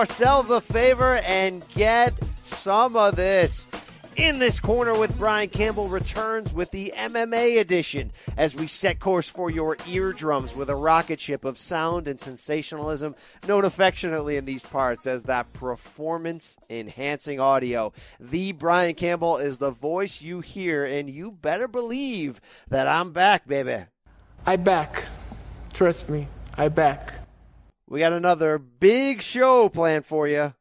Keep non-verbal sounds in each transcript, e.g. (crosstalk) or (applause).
yourself a favor and get some of this. In this corner with Brian Campbell returns with the MMA edition as we set course for your eardrums with a rocket ship of sound and sensationalism, known affectionately in these parts as that performance enhancing audio. The Brian Campbell is the voice you hear, and you better believe that I'm back, baby. I back. Trust me, I back. We got another big show planned for you.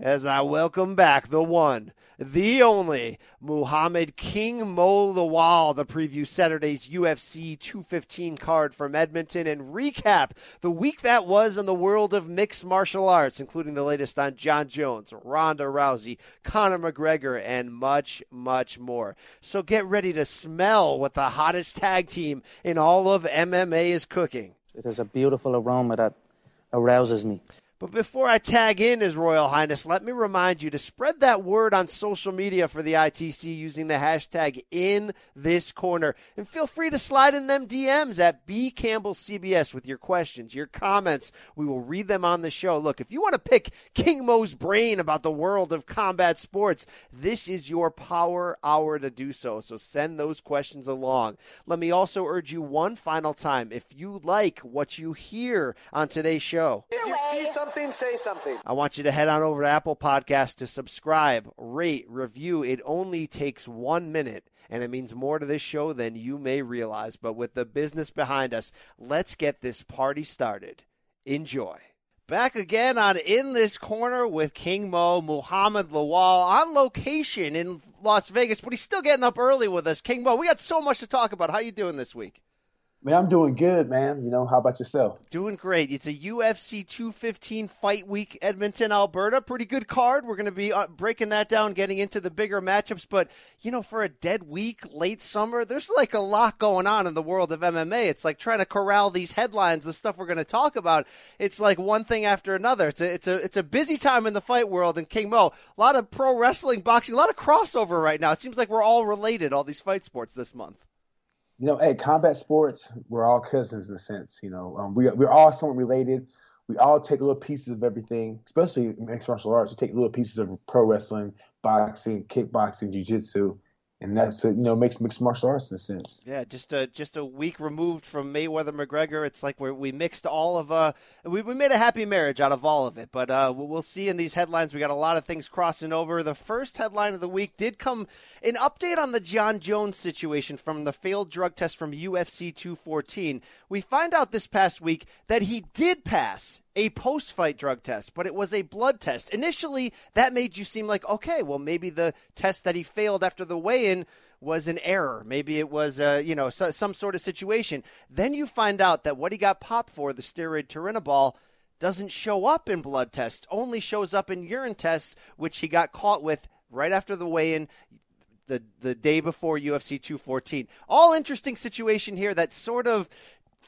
As I welcome back the one, the only Muhammad King Mo the preview Saturday's UFC 215 card from Edmonton and recap the week that was in the world of mixed martial arts, including the latest on Jon Jones, Ronda Rousey, Conor McGregor, and much, much more. So get ready to smell what the hottest tag team in all of MMA is cooking. It is a beautiful aroma that arouses me. But before I tag in His Royal Highness, let me remind you to spread that word on social media for the ITC using the hashtag in this corner. And feel free to slide in them DMs at B Campbell CBS with your questions, your comments. We will read them on the show. Look, if you want to pick King Mo's brain about the world of combat sports, this is your power hour to do so. So send those questions along. Let me also urge you one final time if you like what you hear on today's show. If you see something, say something. I want you to head on over to Apple Podcasts to subscribe, rate, review. It only takes one minute, and it means more to this show than you may realize. But with the business behind us, let's get this party started. Enjoy. Back again on In This Corner with King Mo, Muhammad Lawal on location in Las Vegas, but he's still getting up early with us. King Mo, we got so much to talk about. How you doing this week? Man, I'm doing good, man. You know, how about yourself? Doing great. It's a UFC 215 fight week, Edmonton, Alberta. Pretty good card. We're going to be uh, breaking that down, getting into the bigger matchups. But, you know, for a dead week, late summer, there's like a lot going on in the world of MMA. It's like trying to corral these headlines, the stuff we're going to talk about. It's like one thing after another. It's a, it's a, it's a busy time in the fight world. And King Mo, a lot of pro wrestling, boxing, a lot of crossover right now. It seems like we're all related, all these fight sports this month you know, hey, combat sports, we're all cousins in a sense. You know, um, we we're all somewhat related. We all take little pieces of everything, especially mixed martial arts. We take little pieces of pro wrestling, boxing, kickboxing, jiu-jitsu, and that's you know makes mixed martial arts in a sense. Yeah, just a just a week removed from Mayweather McGregor, it's like we we mixed all of uh we, we made a happy marriage out of all of it. But uh, we'll see in these headlines. We got a lot of things crossing over. The first headline of the week did come an update on the Jon Jones situation from the failed drug test from UFC 214. We find out this past week that he did pass a post fight drug test, but it was a blood test. Initially, that made you seem like, okay, well, maybe the test that he failed after the weigh in was an error. Maybe it was, uh, you know, so, some sort of situation. Then you find out that what he got popped for, the steroid turinabol, doesn't show up in blood tests, only shows up in urine tests, which he got caught with right after the weigh in the the day before UFC 214. All interesting situation here that sort of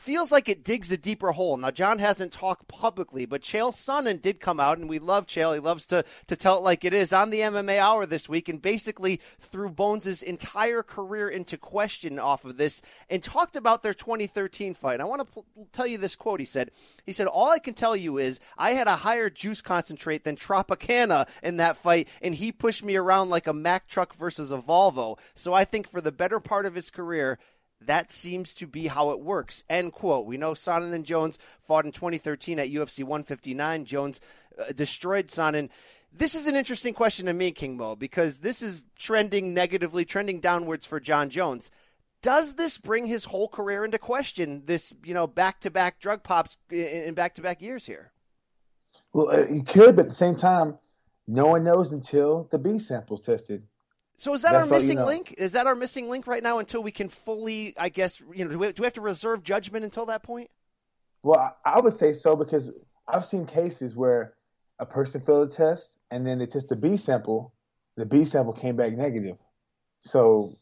feels like it digs a deeper hole. Now, Jon hasn't talked publicly, but Chael Sonnen did come out, and we love Chael. He loves to, to tell it like it is on the MMA Hour this week, and basically threw Bones' entire career into question off of this and talked about their 2013 fight. I want to p- tell you this quote he said. He said, All I can tell you is I had a higher juice concentrate than Tropicana in that fight, and he pushed me around like a Mack truck versus a Volvo. So I think for the better part of his career, that seems to be how it works. End quote. We know Sonnen and Jones fought in 2013 at UFC 159. Jones uh, destroyed Sonnen. This is an interesting question to me, King Mo, because this is trending negatively, trending downwards for Jon Jones. Does this bring his whole career into question? This, you know, back-to-back drug pops in back-to-back years here. Well, uh, it could, but at the same time, no one knows until the B sample's tested. So is that That's our missing you know. link? Is that our missing link right now until we can fully, I guess, you know, do we, do we have to reserve judgment until that point? Well, I would say so because I've seen cases where a person failed a test and then they test the B sample, the B sample came back negative. So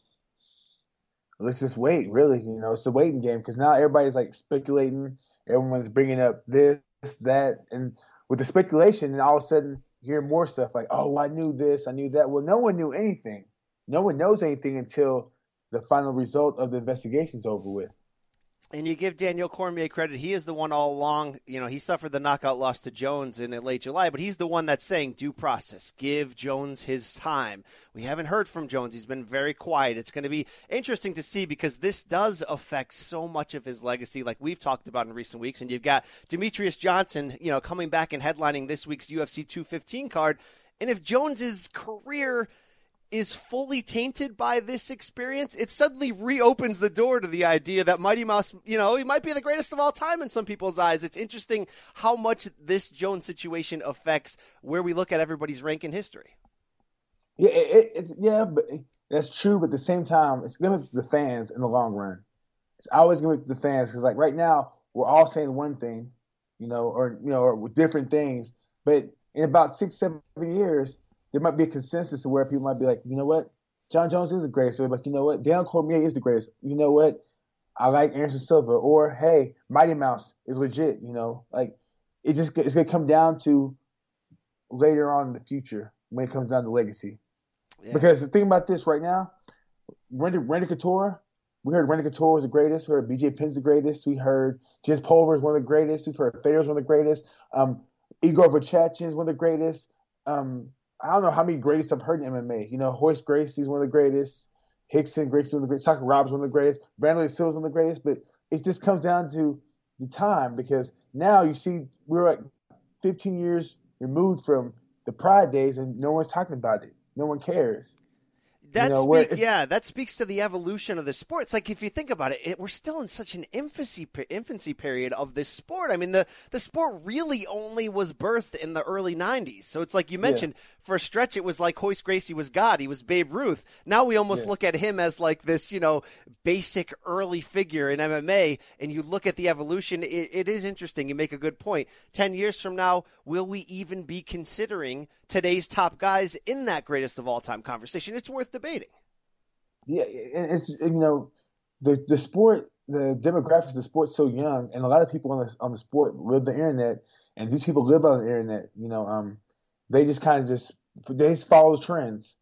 let's just wait, really. You know, it's a waiting game because now everybody's like speculating. Everyone's bringing up this, that, and with the speculation, and all of a sudden you hear more stuff like, "Oh, I knew this, I knew that." Well, no one knew anything no one knows anything until the final result of the investigation is over with. and you give Daniel Cormier credit. He is the one all along. You know, he suffered the knockout loss to Jones in late July, but he's the one that's saying due process. Give Jones his time. We haven't heard from Jones. He's been very quiet. It's going to be interesting to see because this does affect so much of his legacy, like we've talked about in recent weeks. And you've got Demetrious Johnson, you know, coming back and headlining this week's UFC 215 card. And if Jones's career is fully tainted by this experience, it suddenly reopens the door to the idea that Mighty Mouse, you know, he might be the greatest of all time in some people's eyes. It's interesting how much this Jones situation affects where we look at everybody's rank in history. Yeah, it, it, yeah, but that's true. But at the same time, it's going to be the fans in the long run. It's always going to be the fans because, like, right now we're all saying one thing, you know, or you know, or different things. But in about six, seven years, there might be a consensus to where people might be like, you know what, Jon Jones is the greatest. Or like, you know what, Daniel Cormier is the greatest. You know what, I like Anderson Silva. Or hey, Mighty Mouse is legit. You know, like it just it's gonna come down to later on in the future when it comes down to legacy. Yeah. Because the thing about this right now, Randy, Randy Couture, we heard Randy Couture was the greatest. We heard BJ Penn's the greatest. We heard Jens Pulver is one of the greatest. We've heard Fedor's one of the greatest. Um, Igor is one of the greatest. Um, I don't know how many greatest I've heard in MMA. You know, Royce Gracie's one of the greatest. Rickson Gracie's one of the greatest. Tucker Roberts one of the greatest. Brandon Silva's one of the greatest. But it just comes down to the time because now you see we're like 15 years removed from the Pride days and no one's talking about it. No one cares. That you know, speak, yeah, that speaks to the evolution of the sport. It's like if you think about it, it, we're still in such an infancy infancy period of this sport. I mean, the the sport really only was birthed in the early '90s. So it's like you mentioned, yeah. for a stretch, it was like Royce Gracie was God. He was Babe Ruth. Now we almost yeah. look at him as like this, you know, basic early figure in MMA. And you look at the evolution. It, it is interesting. You make a good point. Ten years from now, will we even be considering today's top guys in that greatest of all time conversation? It's worth debating. Yeah, it's you know the the sport, the demographics the sport's so young, and a lot of people on the on the sport live the internet, and these people live on the internet. You know, um, they just kind of just they just follow the trends,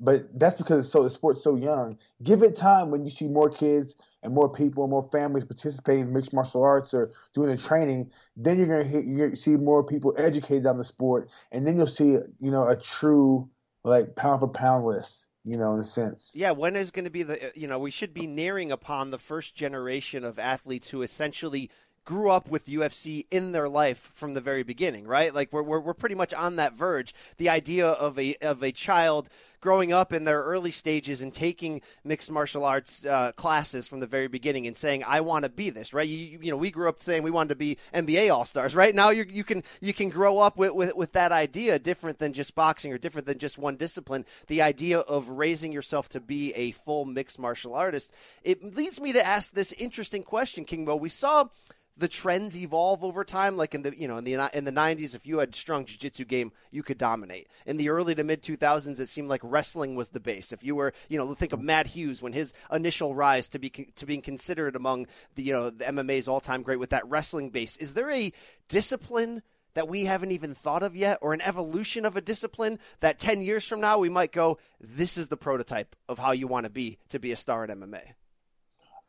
but that's because so the sport's so young. Give it time when you see more kids and more people and more families participating in mixed martial arts or doing the training. Then you're gonna hit, you're see more people educated on the sport, and then you'll see you know a true like pound for pound list you know, in a sense. Yeah, when is going to be the, you know, we should be nearing upon the first generation of athletes who essentially grew up with UFC in their life from the very beginning, right? Like we're, we're, we're pretty much on that verge. The idea of a of a child growing up in their early stages and taking mixed martial arts uh, classes from the very beginning and saying, "I want to be this," right? You, you know, we grew up saying we wanted to be NBA All Stars, right? Now you you can you can grow up with, with with that idea, different than just boxing or different than just one discipline. The idea of raising yourself to be a full mixed martial artist. It leads me to ask this interesting question, King Mo. We saw the trends evolve over time. Like in the you know in the in the '90s, if you had strong jiu-jitsu game, you could dominate. In the early to mid 2000s, it seemed like wrestling was the base. If you were you know think of Matt Hughes when his initial rise to be to being considered among the you know the MMA's all-time great with that wrestling base. Is there a discipline? that we haven't even thought of yet, or an evolution of a discipline that 10 years from now we might go, this is the prototype of how you want to be to be a star in MMA?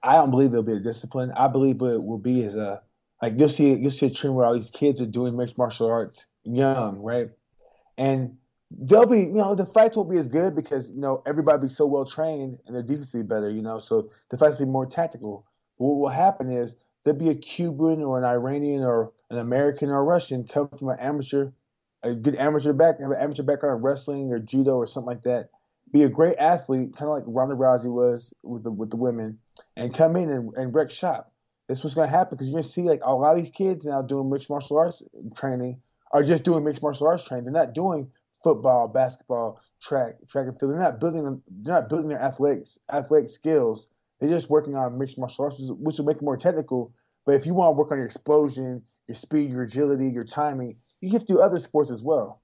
I don't believe it'll be a discipline. I believe it will be as a like you'll see you'll see a trend where all these kids are doing mixed martial arts young, right? And they'll be you know the fights won't be as good because you know everybody be so well trained and their defense be better, you know. So the fights will be more tactical. What will happen is there'll be a Cuban or an Iranian or an American or a Russian come from an amateur, a good amateur back, have an amateur background in wrestling or judo or something like that. Be a great athlete, kind of like Ronda Rousey was with the with the women, and come in and, and wreck shop. This was going to happen because you're going to see like a lot of these kids now doing mixed martial arts training are just doing mixed martial arts training. They're not doing football, basketball, track, track and field. They're not building them. They're not building their athletics, athletic skills. They're just working on mixed martial arts, which will make it more technical. But if you want to work on your explosion, your speed, your agility, your timing, you have to do other sports as well.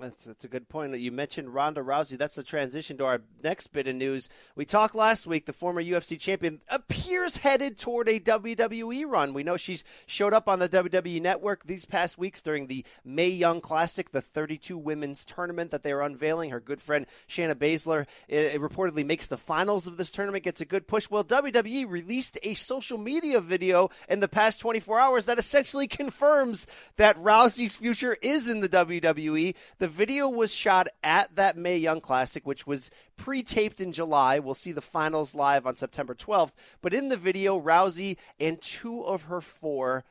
That's, that's a good point. You mentioned Ronda Rousey. That's the transition to our next bit of news. We talked last week. The former UFC champion appears headed toward a WWE run. We know she's showed up on the WWE Network these past weeks during the Mae Young Classic, the 32 women's tournament that they are unveiling. Her good friend Shayna Baszler it, it reportedly makes the finals of this tournament, gets a good push. Well, WWE released a social media video in the past 24 hours that essentially confirms that Rousey's future is in the WWE. The video was shot at that Mae Young Classic, which was pre taped in July. We'll see the finals live on September 12th. But in the video, Rousey and two of her four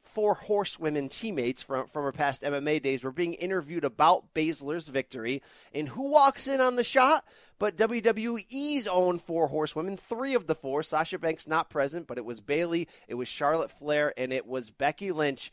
four horsewomen teammates from, from her past MMA days were being interviewed about Baszler's victory. And who walks in on the shot? But WWE's own four horsewomen, three of the four. Sasha Banks not present, but it was Bayley, it was Charlotte Flair, and it was Becky Lynch.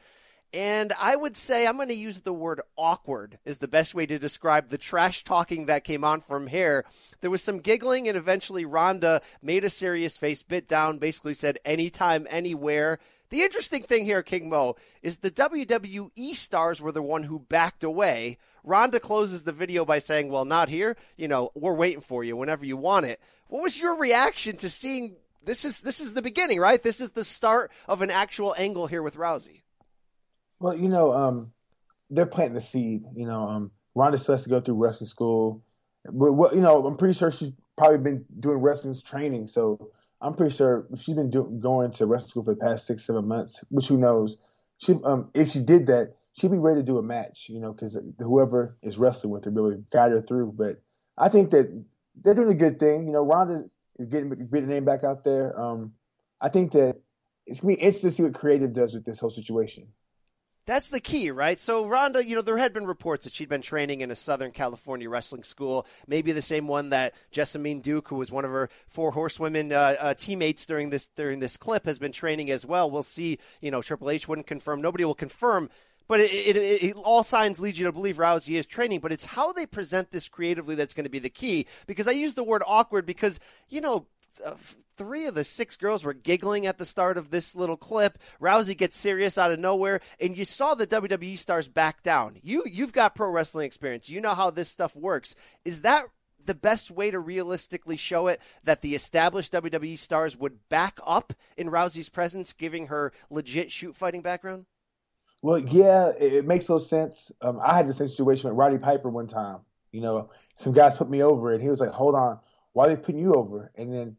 And I would say I'm going to use the word awkward is the best way to describe the trash talking that came on from here. There was some giggling, and eventually Ronda made a serious face, bit down, basically said anytime, anywhere. The interesting thing here, King Mo, is the WWE stars were the one who backed away. Ronda closes the video by saying, Well, not here. You know, we're waiting for you whenever you want it. What was your reaction to seeing this is this is the beginning, right? This is the start of an actual angle here with Rousey. Well, you know, um, they're planting the seed. You know, um, Ronda still has to go through wrestling school. But you know, I'm pretty sure she's probably been doing wrestling training. So I'm pretty sure she's been do- going to wrestling school for the past six, seven months. Which who knows? She, um, if she did that, she'd be ready to do a match. You know, because whoever is wrestling with her really guide her through. But I think that they're doing a good thing. You know, Ronda is getting getting the name back out there. Um, I think that it's gonna be interesting to see what creative does with this whole situation. That's the key, right? So, Ronda, you know, there had been reports that she'd been training in a Southern California wrestling school, maybe the same one that Jessamyn Duke, who was one of her four horsewomen uh, uh, teammates during this during this clip, has been training as well. We'll see. You know, Triple H wouldn't confirm. Nobody will confirm. But it, it, it, all signs lead you to believe Rousey is training, but it's how they present this creatively that's going to be the key. Because I use the word awkward because, you know, uh, three of the six girls were giggling at the start of this little clip. Rousey gets serious out of nowhere, and you saw the WWE stars back down. You you've got pro wrestling experience. You know how this stuff works. Is that the best way to realistically show it that the established WWE stars would back up in Rousey's presence, giving her legit shoot fighting background? Well, yeah, it, it makes no sense. Um, I had the same situation with Roddy Piper one time. You know, some guys put me over, and he was like, "Hold on, why are they putting you over?" And then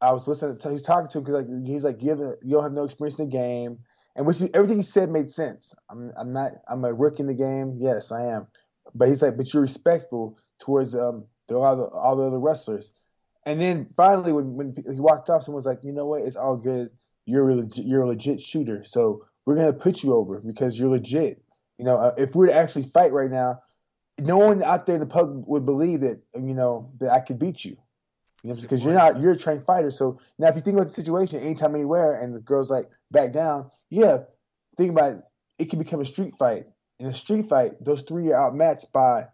I was listening to he's talking to him because like he's like you you don't have no experience in the game, and which everything he said made sense. I'm I'm not I'm a rookie in the game. Yes, I am, but he's like but you're respectful towards um the, all the all the other wrestlers. And then finally, when when he walked off, someone was like, you know what, it's all good. You're a legit, you're a legit shooter, so we're gonna put you over because you're legit. You know, uh, if we were to actually fight right now, no one out there in the public would believe that you know that I could beat you. You know, because you're not you're a trained fighter. So now, if you think about the situation, anytime, anywhere, and the girl's like back down, yeah, think about it, it can become a street fight. In a street fight, those three are outmatched by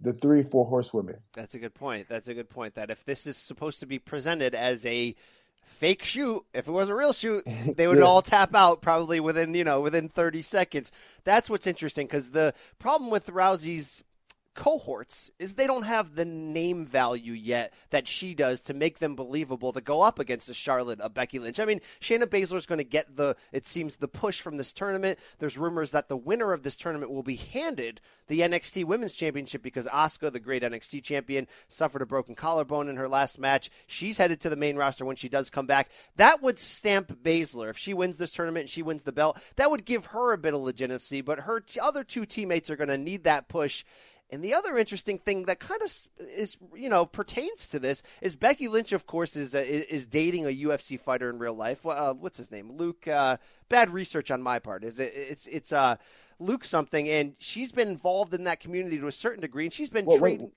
the three, four horsewomen. That's a good point. That's a good point. That if this is supposed to be presented as a fake shoot, if it was a real shoot, (laughs) they would yeah. all tap out probably within you know within 30 seconds. That's what's interesting because the problem with Rousey's cohorts is they don't have the name value yet that she does to make them believable to go up against a Charlotte, a Becky Lynch. I mean, Shayna Baszler is going to get the, it seems, the push from this tournament. There's rumors that the winner of this tournament will be handed the NXT Women's Championship because Asuka, the great NXT champion, suffered a broken collarbone in her last match. She's headed to the main roster when she does come back. That would stamp Baszler. If she wins this tournament and she wins the belt, that would give her a bit of legitimacy, but her t- other two teammates are going to need that push. And the other interesting thing that kind of is, you know, pertains to this is Becky Lynch, of course, is uh, is dating a UFC fighter in real life. Uh, what's his name? Luke. Uh, bad research on my part. Is it? It's it's uh, Luke something, and she's been involved in that community to a certain degree, and she's been well, training.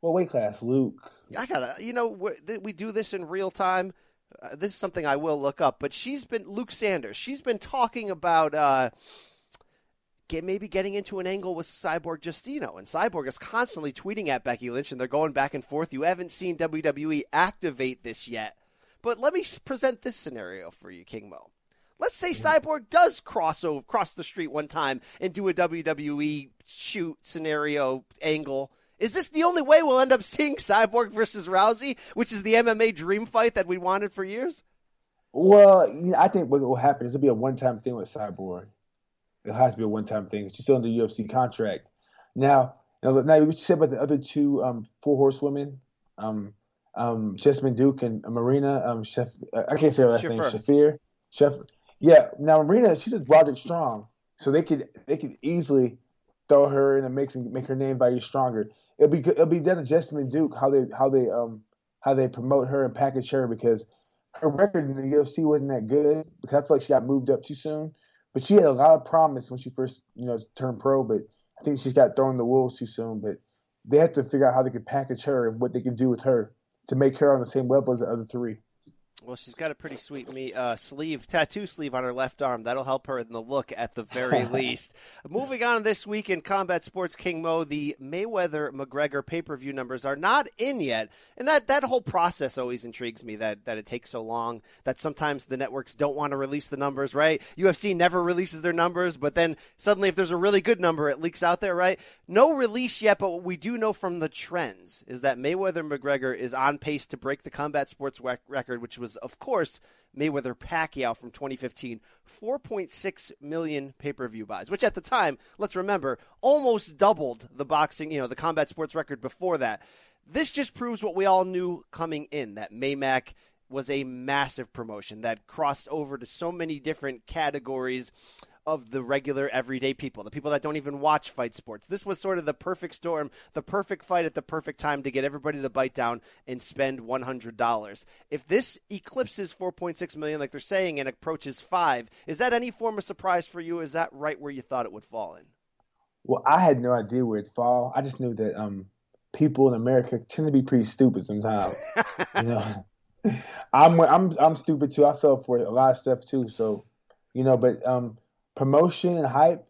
What weight class, Luke? I gotta, you know, we do this in real time. Uh, this is something I will look up, but she's been Luke Sanders. She's been talking about uh, get maybe getting into an angle with Cyborg Justino. And Cyborg is constantly tweeting at Becky Lynch, and they're going back and forth. You haven't seen WWE activate this yet. But let me present this scenario for you, King Mo. Let's say mm-hmm. Cyborg does cross over, cross the street one time and do a WWE shoot scenario angle. Is this the only way we'll end up seeing Cyborg versus Rousey, which is the MMA dream fight that we wanted for years? Well, I think what will happen is it'll be a one-time thing with Cyborg. It has to be a one-time thing. She's still under UFC contract. Now, now, now what you said about the other two um, four horsewomen, um, um, Jessamyn Duke and Marina, um, Chef, I can't say her last name, Shafir. Chef, yeah. Now Marina, she's just Roderick Strong, so they could they could easily throw her in a mix and make her name value stronger. It'll be it'll be done to Jessamyn Duke how they how they um how they promote her and package her because her record in the UFC wasn't that good because I feel like she got moved up too soon. But she had a lot of promise when she first you know turned pro, but I think she's got thrown the wolves too soon. But they have to figure out how they can package her and what they can do with her to make her on the same level as the other three. Well, she's got a pretty sweet me uh, sleeve, tattoo sleeve on her left arm. That'll help her in the look at the very (laughs) least. Moving on this week in Combat Sports King Mo, the Mayweather McGregor pay per view numbers are not in yet, and that that whole process always intrigues me. That that it takes so long. That sometimes the networks don't want to release the numbers. Right? UFC never releases their numbers, but then suddenly, if there's a really good number, it leaks out there. Right? No release yet, but what we do know from the trends is that Mayweather McGregor is on pace to break the Combat Sports record, which was of course, Mayweather Pacquiao from 2015, 4.6 million pay per view buys, which at the time, let's remember, almost doubled the boxing, you know, the combat sports record before that. This just proves what we all knew coming in that Maymac was a massive promotion that crossed over to so many different categories of the regular everyday people, the people that don't even watch fight sports. This was sort of the perfect storm, the perfect fight at the perfect time to get everybody to bite down and spend $100. If this eclipses 4.6 million like they're saying and approaches 5, is that any form of surprise for you? Is that right where you thought it would fall in? Well, I had no idea where it'd fall. I just knew that um, people in America tend to be pretty stupid sometimes. you know, (laughs) I'm I'm I'm stupid too. I fell for a lot of stuff too. So, you know, but um, promotion and hype.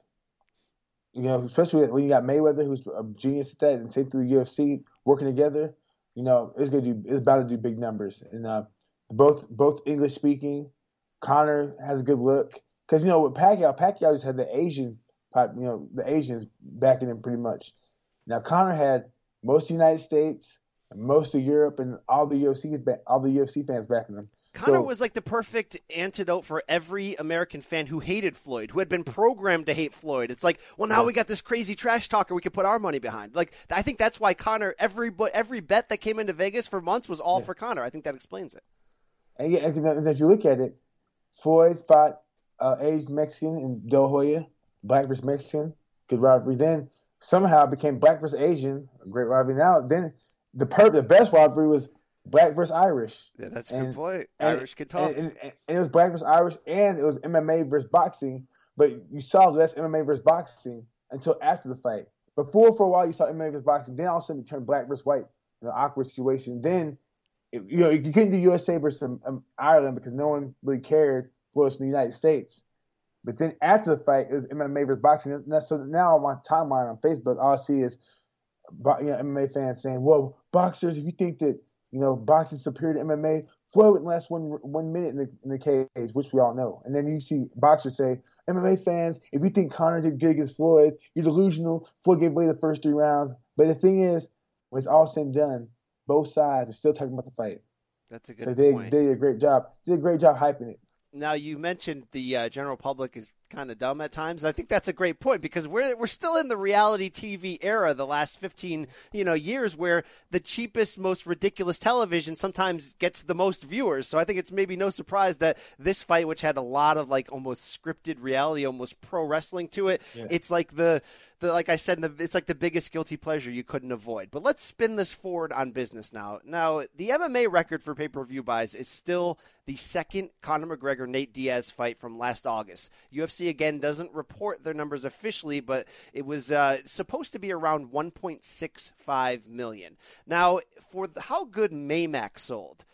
You know, especially when you got Mayweather, who's a genius at that, and same through the UFC working together. You know, it's gonna do. It's about to do big numbers, and uh, both both English speaking. Conor has a good look because you know with Pacquiao, Pacquiao just had the Asian, you know, the Asians backing him pretty much. Now Conor had most of the United States, most of Europe, and all the UFC all the UFC fans backing him. Conor so, was like the perfect antidote for every American fan who hated Floyd, who had been programmed to hate Floyd. It's like, well, now yeah. we got this crazy trash talker we could put our money behind. Like, I think that's why Conor every every bet that came into Vegas for months was all yeah. for Conor. I think that explains it. And yeah, and if you look at it, Floyd fought uh, aged Mexican in De La Hoya, black versus Mexican, good rivalry. Then somehow became black versus Asian, a great rivalry. Now, then the per- the best rivalry was black versus Irish. Yeah, that's a and, good point. And, Irish can talk. And, and, it was black versus Irish, and it was MMA versus boxing. But you saw less MMA versus boxing until after the fight. Before, for a while, you saw MMA versus boxing. Then all of a sudden, it turned black versus white. In an awkward situation. Then, you know, you couldn't do USA versus um, um, Ireland because no one really cared for us in the United States. But then after the fight, it was MMA versus boxing. And so now on my timeline on Facebook, all I see is you know, MMA fans saying, "Well, boxers, if you think that you know, boxing superior to MMA. Floyd wouldn't last one one minute in the, in the cage, which we all know. And then you see boxers say, MMA fans, if you think Conor did good against Floyd, you're delusional. Floyd gave away the first three rounds. But the thing is, when it's all said and done, both sides are still talking about the fight. That's a good so they, point. They did a great job. They did a great job hyping it. Now you mentioned the uh, general public is kind of dumb at times. I think that's a great point because we're we're still in the reality TV era, the last 15, you know, years where the cheapest, most ridiculous television sometimes gets the most viewers. So I think it's maybe no surprise that this fight which had a lot of like almost scripted reality, almost pro wrestling to it, yeah. it's like the the like I said, the, it's like the biggest guilty pleasure you couldn't avoid. But let's spin this forward on business now. Now, the MMA record for pay per view buys is still the second Conor McGregor Nate Diaz fight from last August. UFC again doesn't report their numbers officially, but it was uh, supposed to be around 1.65 million. Now, for the, how good Maymac sold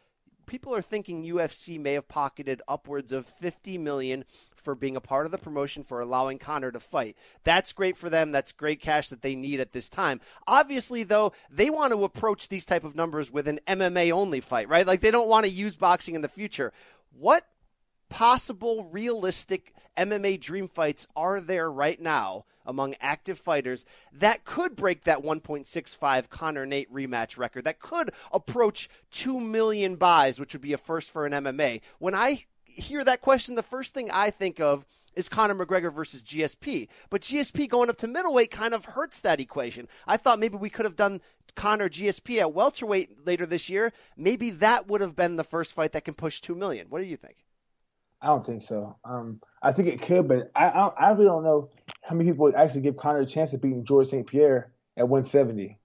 people are thinking UFC may have pocketed upwards of 50 million for being a part of the promotion for allowing Conor to fight. That's great for them. That's great cash that they need at this time. Obviously, though, they want to approach these type of numbers with an MMA only fight, right? Like they don't want to use boxing in the future. What possible realistic MMA dream fights are there right now among active fighters that could break that 1.65 Conor Nate rematch record, that could approach 2 million buys, which would be a first for an MMA? When I hear that question, the first thing I think of is Conor McGregor versus GSP. But GSP going up to middleweight kind of hurts that equation. I thought maybe we could have done Conor GSP at welterweight later this year. Maybe that would have been the first fight that can push 2 million. What do you think? I don't think so. Um, I think it could, but I, I, I really don't know how many people would actually give Conor a chance of beating George St. Pierre at 170.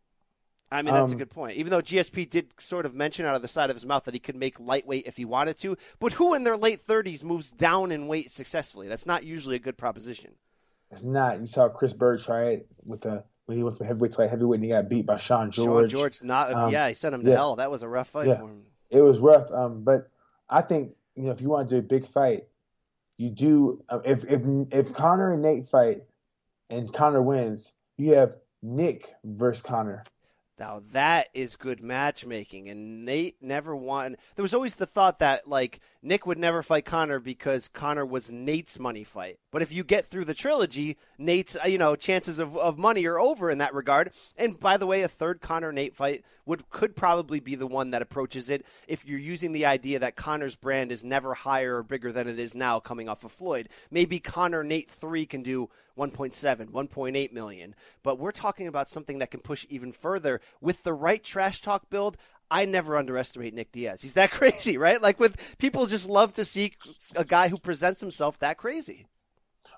I mean, that's Um, a good point. Even though GSP did sort of mention out of the side of his mouth that he could make lightweight if he wanted to, but who in their late 30s moves down in weight successfully? That's not usually a good proposition. It's not. You saw Chris Berg try it with the when he went from heavyweight to heavyweight and he got beat by Sean George. Sean George, not Um, yeah, he sent him to yeah. hell. That was a rough fight Yeah. for him. It was rough. Um, but I think you know if you want to do a big fight, you do. uh, If if if Conor and Nate fight, and Conor wins, you have Nick versus Conor. Now that is good matchmaking, and Nate never won. There was always the thought that like Nick would never fight Conor because Conor was Nate's money fight. But if you get through the trilogy, Nate's uh, you know chances of, of money are over in that regard. And by the way, a third Conor Nate fight would could probably be the one that approaches it if you're using the idea that Conor's brand is never higher or bigger than it is now coming off of Floyd. Maybe Conor Nate three can do 1.7, 1.8 million. But we're talking about something that can push even further with the right trash talk build. I never underestimate Nick Diaz. He's that (laughs) crazy, right? Like with people just love to see a guy who presents himself that crazy.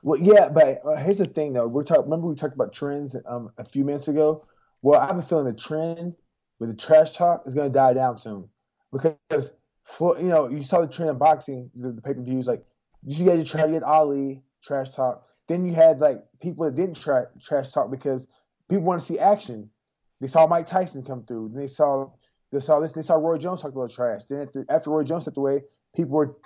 Well, yeah, but uh, here's the thing though. We're talking. Remember we talked about trends um, a few minutes ago. Well, I have a feeling the trend with the trash talk is going to die down soon because you know you saw the trend in boxing, the, the pay per views. Like you guys try to get Ali trash talk. Then you had like people that didn't try trash talk because people want to see action. They saw Mike Tyson come through. Then they saw they saw this. They saw Roy Jones talk a little trash. Then after, Roy Jones stepped away, people were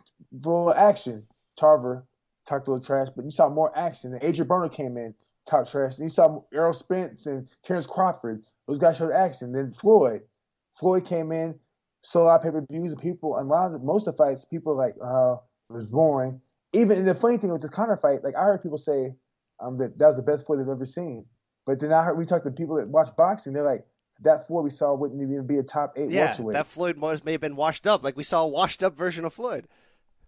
full of action. Tarver talked a little trash, but you saw more action. And Adrian Broner came in, talked trash. And you saw Errol Spence and Terrence Crawford. Those guys showed action. Then Floyd, Floyd came in, sold out pay per views, and people, and a lot of most of the fights, people like, uh, it was boring. Even and the funny thing with the Conor fight, like I heard people say um, that that was the best Floyd they've ever seen. But then I heard we talked to people that watch boxing, they're like, that Floyd we saw wouldn't even be a top eight Yeah, welterweight. that Floyd was, may have been washed up. Like we saw a washed up version of Floyd.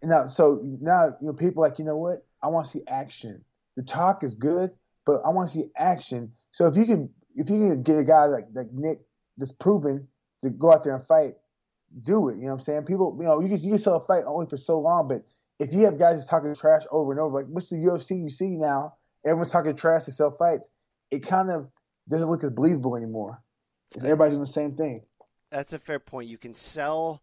now so now you know people are like you know what I want to see action. The talk is good, but I want to see action. So if you can if you can get a guy like like Nick that's proven to go out there and fight, do it. You know what I'm saying? People, you know, you can you can sell a fight only for so long, but if you have guys just talking trash over and over, like what's the UFC you see now? Everyone's talking trash to sell fights. It kind of doesn't look as believable anymore. Everybody's doing the same thing. That's a fair point. You can sell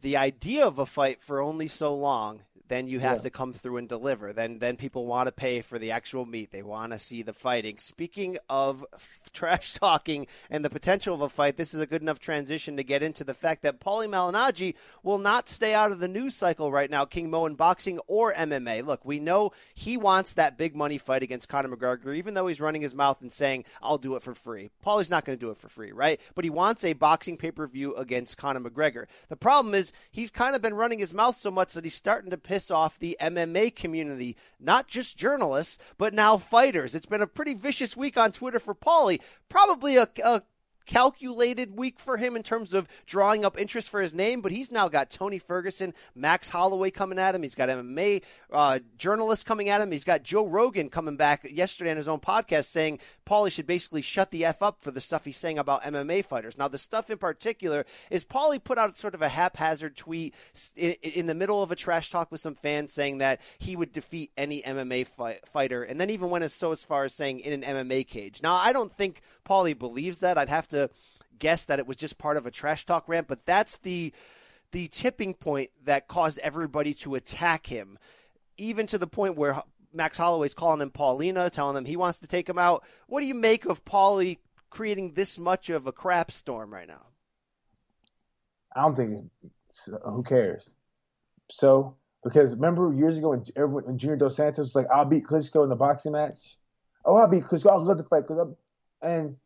the idea of a fight for only so long. Then you have Yeah. to come through and deliver. Then, then people want to pay for the actual meat. They want to see the fighting. Speaking of f- (laughs) trash talking and the potential of a fight, this is a good enough transition to get into the fact that Paulie Malignaggi will not stay out of the news cycle right now, King Mo in boxing or MMA. Look, we know he wants that big money fight against Conor McGregor, even though he's running his mouth and saying, "I'll do it for free." Paulie's not going to do it for free, right? But he wants a boxing pay per view against Conor McGregor. The problem is he's kind of been running his mouth so much that he's starting to piss off the MMA community, not just journalists, but now fighters. It's been a pretty vicious week on Twitter for Paulie. Probably a, a calculated week for him in terms of drawing up interest for his name, but he's now got Tony Ferguson, Max Holloway coming at him. He's got MMA uh, journalists coming at him. He's got Joe Rogan coming back yesterday on his own podcast saying Paulie should basically shut the F up for the stuff he's saying about MMA fighters. Now, the stuff in particular is Paulie put out sort of a haphazard tweet in, in the middle of a trash talk with some fans saying that he would defeat any MMA fi- fighter, and then even went as so as far as saying in an MMA cage. Now, I don't think Paulie believes that. I'd have to guess that it was just part of a trash talk rant, but that's the the tipping point that caused everybody to attack him, even to the point where Max Holloway's calling him Paulina, telling him he wants to take him out. What do you make of Paulie creating this much of a crap storm right now? I don't think it's, uh, who cares. So because remember years ago when, everyone, when Junior Dos Santos was like, "I'll beat Klitschko in the boxing match." Oh, I'll beat Klitschko. I'll love the fight because I'm and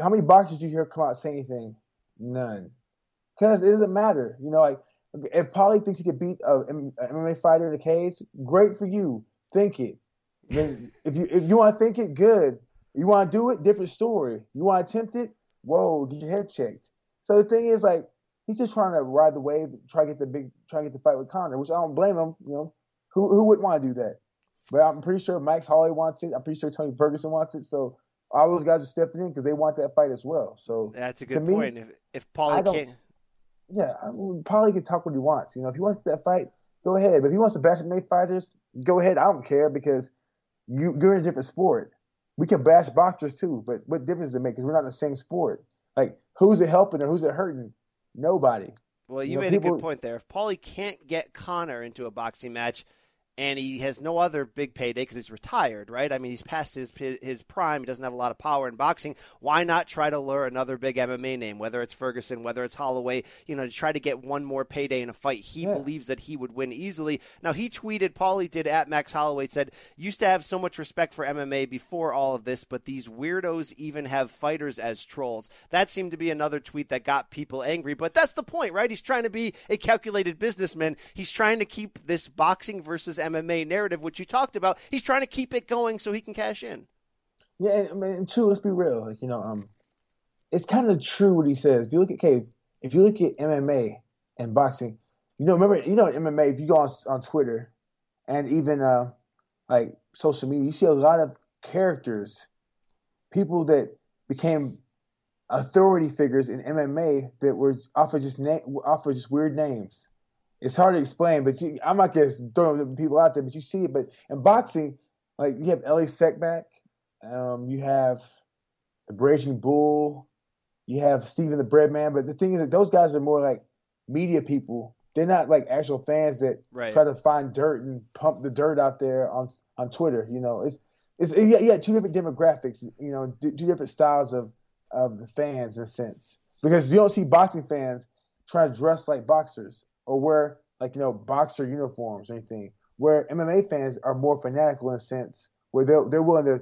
how many boxers do you hear come out say anything? None. Because it doesn't matter. You know, like If Paulie thinks he could beat a, M- a MMA fighter in the cage, great for you. Think it. Then if you if you want to think it, good. You want to do it, different story. You want to attempt it, whoa, get your head checked. So the thing is, like, he's just trying to ride the wave, try to get the big, try to get the fight with Conor, which I don't blame him. You know, who who wouldn't want to do that? But I'm pretty sure Max Holloway wants it. I'm pretty sure Tony Ferguson wants it. So all those guys are stepping in because they want that fight as well. So That's a good me, point. If if Paulie can't, yeah, I mean, Paulie can talk what he wants. You know, if he wants that fight, go ahead. But if he wants to bash MMA fighters, go ahead. I don't care because you, you're in a different sport. We can bash boxers too, but what difference does it make? Because we're not in the same sport. Like, who's it helping or who's it hurting? Nobody. well, you, you know, made a good point there. If Paulie can't get Conor into a boxing match, and he has no other big payday because he's retired, right? I mean, he's past his his prime. He doesn't have a lot of power in boxing. Why not try to lure another big MMA name, whether it's Ferguson, whether it's Holloway, you know, to try to get one more payday in a fight he Yeah. believes that he would win easily. Now, he tweeted, Paulie did at Max Holloway, said, used to have so much respect for MMA before all of this, but these weirdos even have fighters as trolls. That seemed to be another tweet that got people angry, but that's the point, right? He's trying to be a calculated businessman. He's trying to keep this boxing versus MMA narrative, which you talked about, he's trying to keep it going so he can cash in. Yeah, I mean, true. Let's be real. Like, you know, um, it's kind of true what he says. If you look at, okay, if you look at MMA and boxing, you know, remember, you know, MMA. If you go on on Twitter and even uh, like social media, you see a lot of characters, people that became authority figures in MMA that were off of just na- off of just weird names. It's hard to explain, but you, I'm not just throwing people out there, but you see it. But in boxing, like you have Elie Seckbach, um, you have the Raging Bull, you have Steven the Breadman. But the thing is that those guys are more like media people. They're not like actual fans that Right. try to find dirt and pump the dirt out there on on Twitter. You know, it's it's yeah, yeah two different demographics. You know, two two different styles of of the fans in a sense because you don't see boxing fans trying to dress like boxers or wear like you know boxer uniforms or anything. Where MMA fans are more fanatical in a sense where they're they're willing to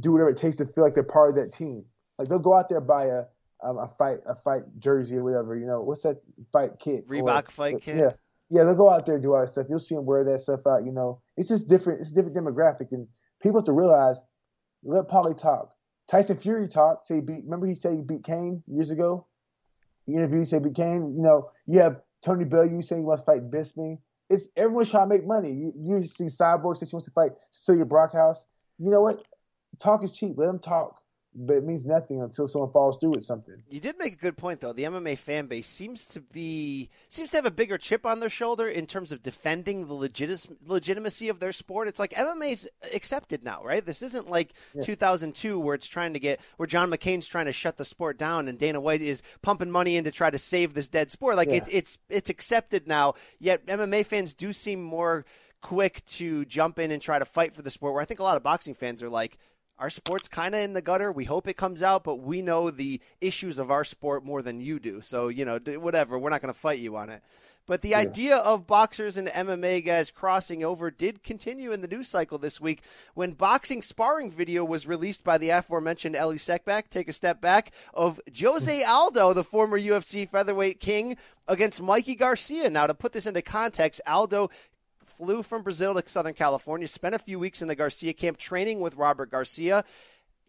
do whatever it takes to feel like they're part of that team. Like they'll go out there buy a um, a fight a fight jersey or whatever. You know what's that fight kit? Or- Reebok fight kit? Yeah, yeah. They'll go out there and do all that stuff. You'll see them wear that stuff out. You know, it's just different. It's a different demographic, and people have to realize. Let Paulie talk. Tyson Fury talked. Say he beat. Remember he said he beat Cain years ago. He interviewed. He said beat Cain. You know, you have Tony Bellew saying he wants to fight Bisping. It's everyone's trying to make money. You, you see Cyborg say she wants to fight Cecilia Braekhus. You know what? Talk is cheap. Let them talk, but it means nothing until someone follows through with something. You did make a good point, though. The MMA fan base seems to be seems to have a bigger chip on their shoulder in terms of defending the legit- legitimacy of their sport. It's like MMA's accepted now, right? This isn't like 2002 where it's trying to get where John McCain's trying to shut the sport down and Dana White is pumping money in to try to save this dead sport. Like Yeah. it's it's it's accepted now. Yet MMA fans do seem more quick to jump in and try to fight for the sport. Where I think a lot of boxing fans are like our sport's kind of in the gutter. We hope it comes out, but we know the issues of our sport more than you do. So, you know, whatever. We're not going to fight you on it. But the idea of boxers and MMA guys crossing over did continue in the news cycle this week when boxing sparring video was released by the aforementioned Elie Seckbach, take a step back, of Jose (laughs) Aldo, the former UFC featherweight king, against Mikey Garcia. Now, to put this into context, Aldo flew from Brazil to Southern California, spent a few weeks in the Garcia camp training with Robert Garcia.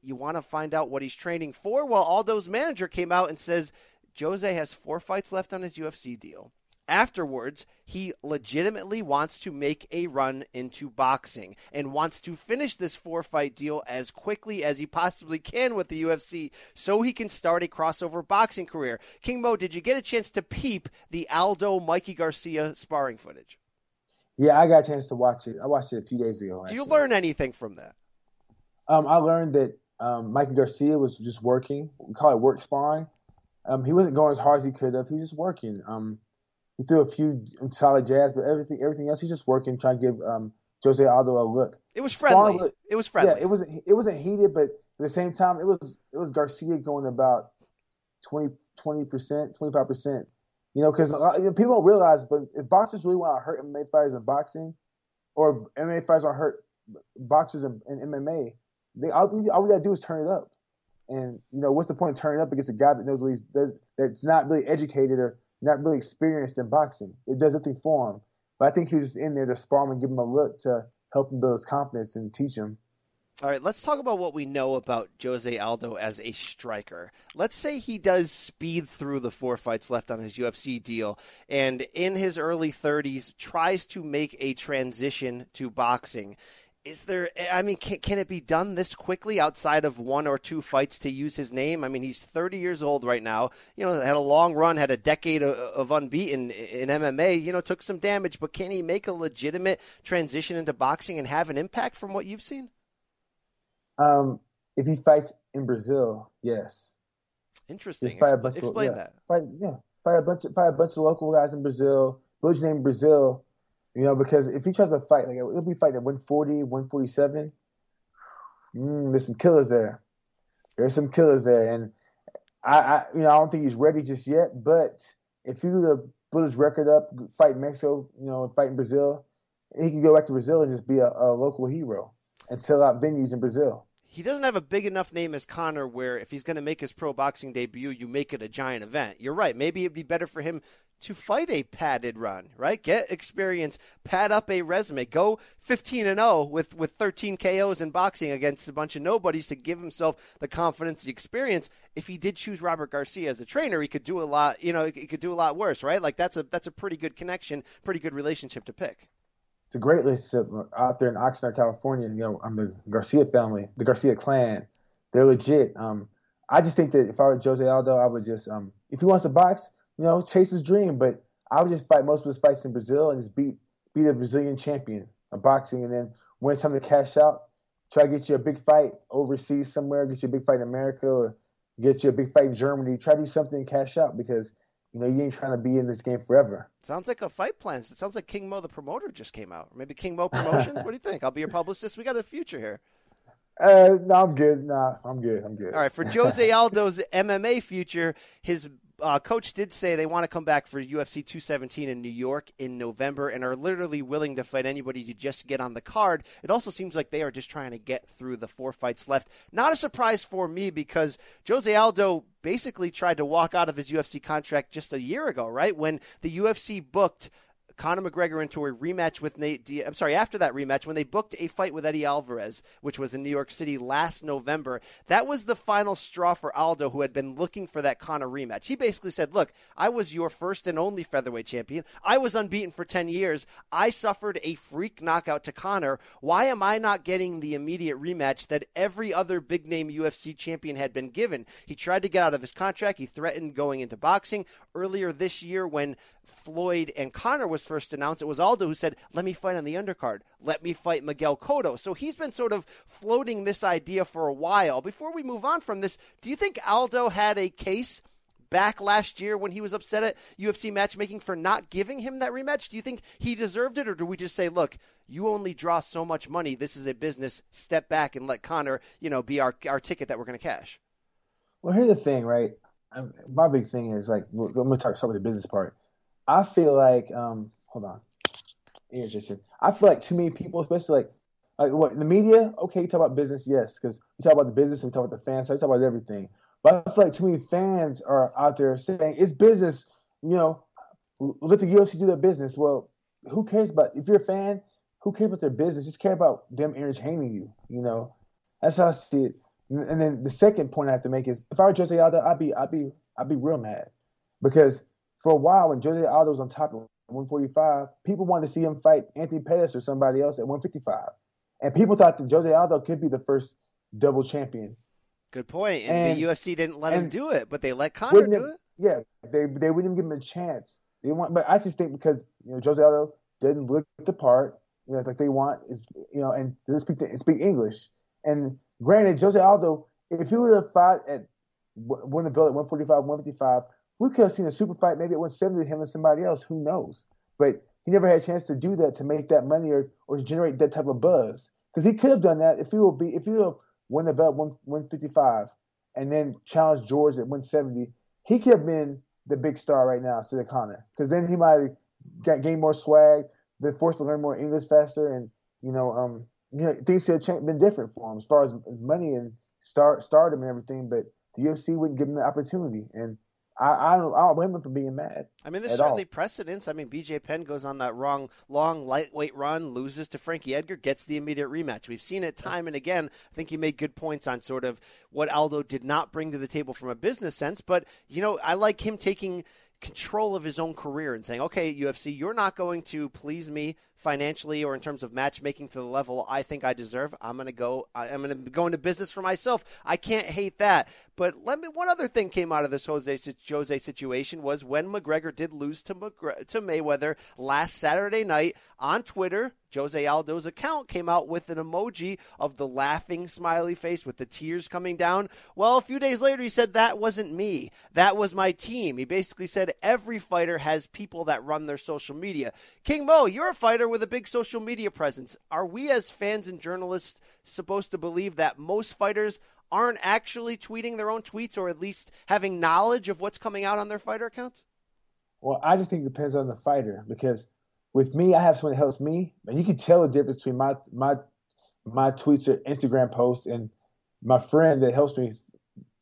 You want to find out what he's training for? Well, Aldo's manager came out and says Jose has four fights left on his UFC deal. Afterwards, he legitimately wants to make a run into boxing and wants to finish this four fight deal as quickly as he possibly can with the UFC so he can start a crossover boxing career. King Mo, did you get a chance to peep the Aldo Mikey Garcia sparring footage? Yeah, I got a chance to watch it. I watched it a few days ago. Do you learn anything from that? Um, I learned that um, Mikey Garcia was just working. We call it work sparring. Um, he wasn't going as hard as he could have. He was just working. Um, he threw a few solid jabs, but everything everything else, he's just working, trying to give um, Jose Aldo a look. It was friendly. was- It was friendly. Yeah, it wasn't it wasn't heated, but at the same time, it was it was Garcia going about 20 percent, twenty five percent. You know, because people don't realize, but if boxers really want to hurt MMA fighters in boxing, or MMA fighters want to hurt boxers in, in MMA, they all, all we gotta do is turn it up. And you know, what's the point of turning up against a guy that knows what he's does, that's not really educated or not really experienced in boxing. It does nothing for him. But I think he was just in there to spar him and give him a look to help him build his confidence and teach him. All right, let's talk about what we know about Jose Aldo as a striker. Let's say he does speed through the four fights left on his UFC deal and in his early 30s tries to make a transition to boxing. Is there, I mean, can, can it be done this quickly outside of one or two fights to use his name? I mean, he's 30 years old right now. You know, had a long run, had a decade of, of unbeaten in MMA, you know, took some damage, but can he make a legitimate transition into boxing and have an impact from what you've seen? Um, if he fights in Brazil, yes. Interesting. Just fight a bunch Explain of, yeah, that. Fight, yeah, fight a bunch of fight a bunch of local guys in Brazil. Your name Brazil, you know, because if he tries to fight, like he'll be fighting at 140, 147. Mm, there's some killers there. There's some killers there, and I, I, you know, I don't think he's ready just yet. But if he were to build his record up, fight in Mexico, you know, fight in Brazil, he can go back to Brazil and just be a, a local hero and sell out venues in Brazil. He doesn't have a big enough name as Conor where if he's going to make his pro boxing debut, you make it a giant event. You're right. Maybe it'd be better for him to fight a padded run, right? Get experience, pad up a resume, go 15 and 0 with with 13 KOs in boxing against a bunch of nobodies to give himself the confidence, the experience. If he did choose Robert Garcia as a trainer, he could do a lot, you know, he could do a lot worse, right? Like that's a that's a pretty good connection, pretty good relationship to pick. It's a great relationship out there in Oxnard, California. You know, I'm the Garcia family, the Garcia clan. They're legit. Um, I just think that if I were Jose Aldo, I would just, um, if he wants to box, you know, chase his dream. But I would just fight most of his fights in Brazil and just beat be the Brazilian champion of boxing. And then when it's time to cash out, try to get you a big fight overseas somewhere, get you a big fight in America, or get you a big fight in Germany. Try to do something and cash out because you know you ain't trying to be in this game forever. Sounds like a fight plan. It sounds like King Mo, the promoter, just came out. Maybe King Mo Promotions. what do you think? I'll be your publicist. We got a future here. Uh, no, I'm good. Nah, I'm good. I'm good. All right, for Jose Aldo's MMA future, his uh, coach did say they want to come back for UFC 217 in New York in November and are literally willing to fight anybody to just get on the card. It also seems like they are just trying to get through the four fights left. Not a surprise for me because Jose Aldo basically tried to walk out of his UFC contract just a year ago, right? When the UFC booked Conor McGregor into a rematch with Nate Diaz. I'm sorry, after that rematch, when they booked a fight with Eddie Alvarez, which was in New York City last November, that was the final straw for Aldo, who had been looking for that Conor rematch. He basically said, Look, I was your first and only featherweight champion. I was unbeaten for 10 years. I suffered a freak knockout to Conor. Why am I not getting the immediate rematch that every other big name UFC champion had been given? He tried to get out of his contract. He threatened going into boxing. Earlier this year, when Floyd and Conor was first announced, it was Aldo who said, Let me fight on the undercard. Let me fight Miguel Cotto. So he's been sort of floating this idea for a while. Before we move on from this, do you think Aldo had a case back last year when he was upset at UFC matchmaking for not giving him that rematch? Do you think he deserved it, or do we just say, look, you only draw so much money. This is a business. Step back and let Conor, you know, be our our ticket that we're going to cash. Well, here's the thing, right? My big thing is like, I'm going to talk with the business part. I feel like, um, hold on, ears just I feel like too many people, especially like, like what the media. Okay, you talk about business, yes, because we talk about the business, and we talk about the fans, so we talk about everything. But I feel like too many fans are out there saying it's business. You know, let the UFC do their business. Well, who cares about if you're a fan? Who cares about their business? Just care about them entertaining you. You know, that's how I see it. And then the second point I have to make is, if I were Jose Aldo, I'd be, I'd be, I'd be real mad because for a while when Jose Aldo was on top of 145, people wanted to see him fight Anthony Pettis or somebody else at 155, and people thought that Jose Aldo could be the first double champion. Good point. And, And- the UFC didn't let him do it, but they let Conor do it. Yeah, they they wouldn't even give him a chance. They want, but I just think because you know Jose Aldo didn't look the part, you know, like they want is you know, and doesn't speak the, speak English. And granted, Jose Aldo, if he would have fought at won the belt at 145, 155, we could have seen a super fight maybe at 170 with him and somebody else. Who knows? But he never had a chance to do that to make that money or or to generate that type of buzz. Because he could have done that if he would be if he would have won the belt 155 and then challenged George at 170 he could have been the big star right now instead of Conor. Because then he might have gained more swag, been forced to learn more English faster, and you know, um, you know, things could have been different for him as far as money and start stardom and everything. But the UFC wouldn't give him the opportunity, and I, I don't I don't blame him for being mad. I mean, there's certainly all. precedents. I mean, BJ Penn goes on that wrong, long lightweight run, loses to Frankie Edgar, gets the immediate rematch. We've seen it time and again. I think you made good points on sort of what Aldo did not bring to the table from a business sense. But, you know, I like him taking control of his own career and saying, okay, UFC, you're not going to please me financially or in terms of matchmaking to the level I think I deserve. I'm going to go. I'm going to go into business for myself. I can't hate that. But let me. One other thing came out of this Jose Jose situation was when McGregor did lose to McGregor, to Mayweather last Saturday night on Twitter. Jose Aldo's account came out with an emoji of the laughing smiley face with the tears coming down. Well, a few days later, he said that wasn't me. That was my team. He basically said every fighter has people that run their social media. King Mo, you're a fighter with a big social media presence. Are we as fans and journalists supposed to believe that most fighters aren't actually tweeting their own tweets or at least having knowledge of what's coming out on their fighter accounts? Well, I just think it depends on the fighter because with me, I have someone that helps me, and you can tell the difference between my my my tweets or Instagram posts and my friend that helps me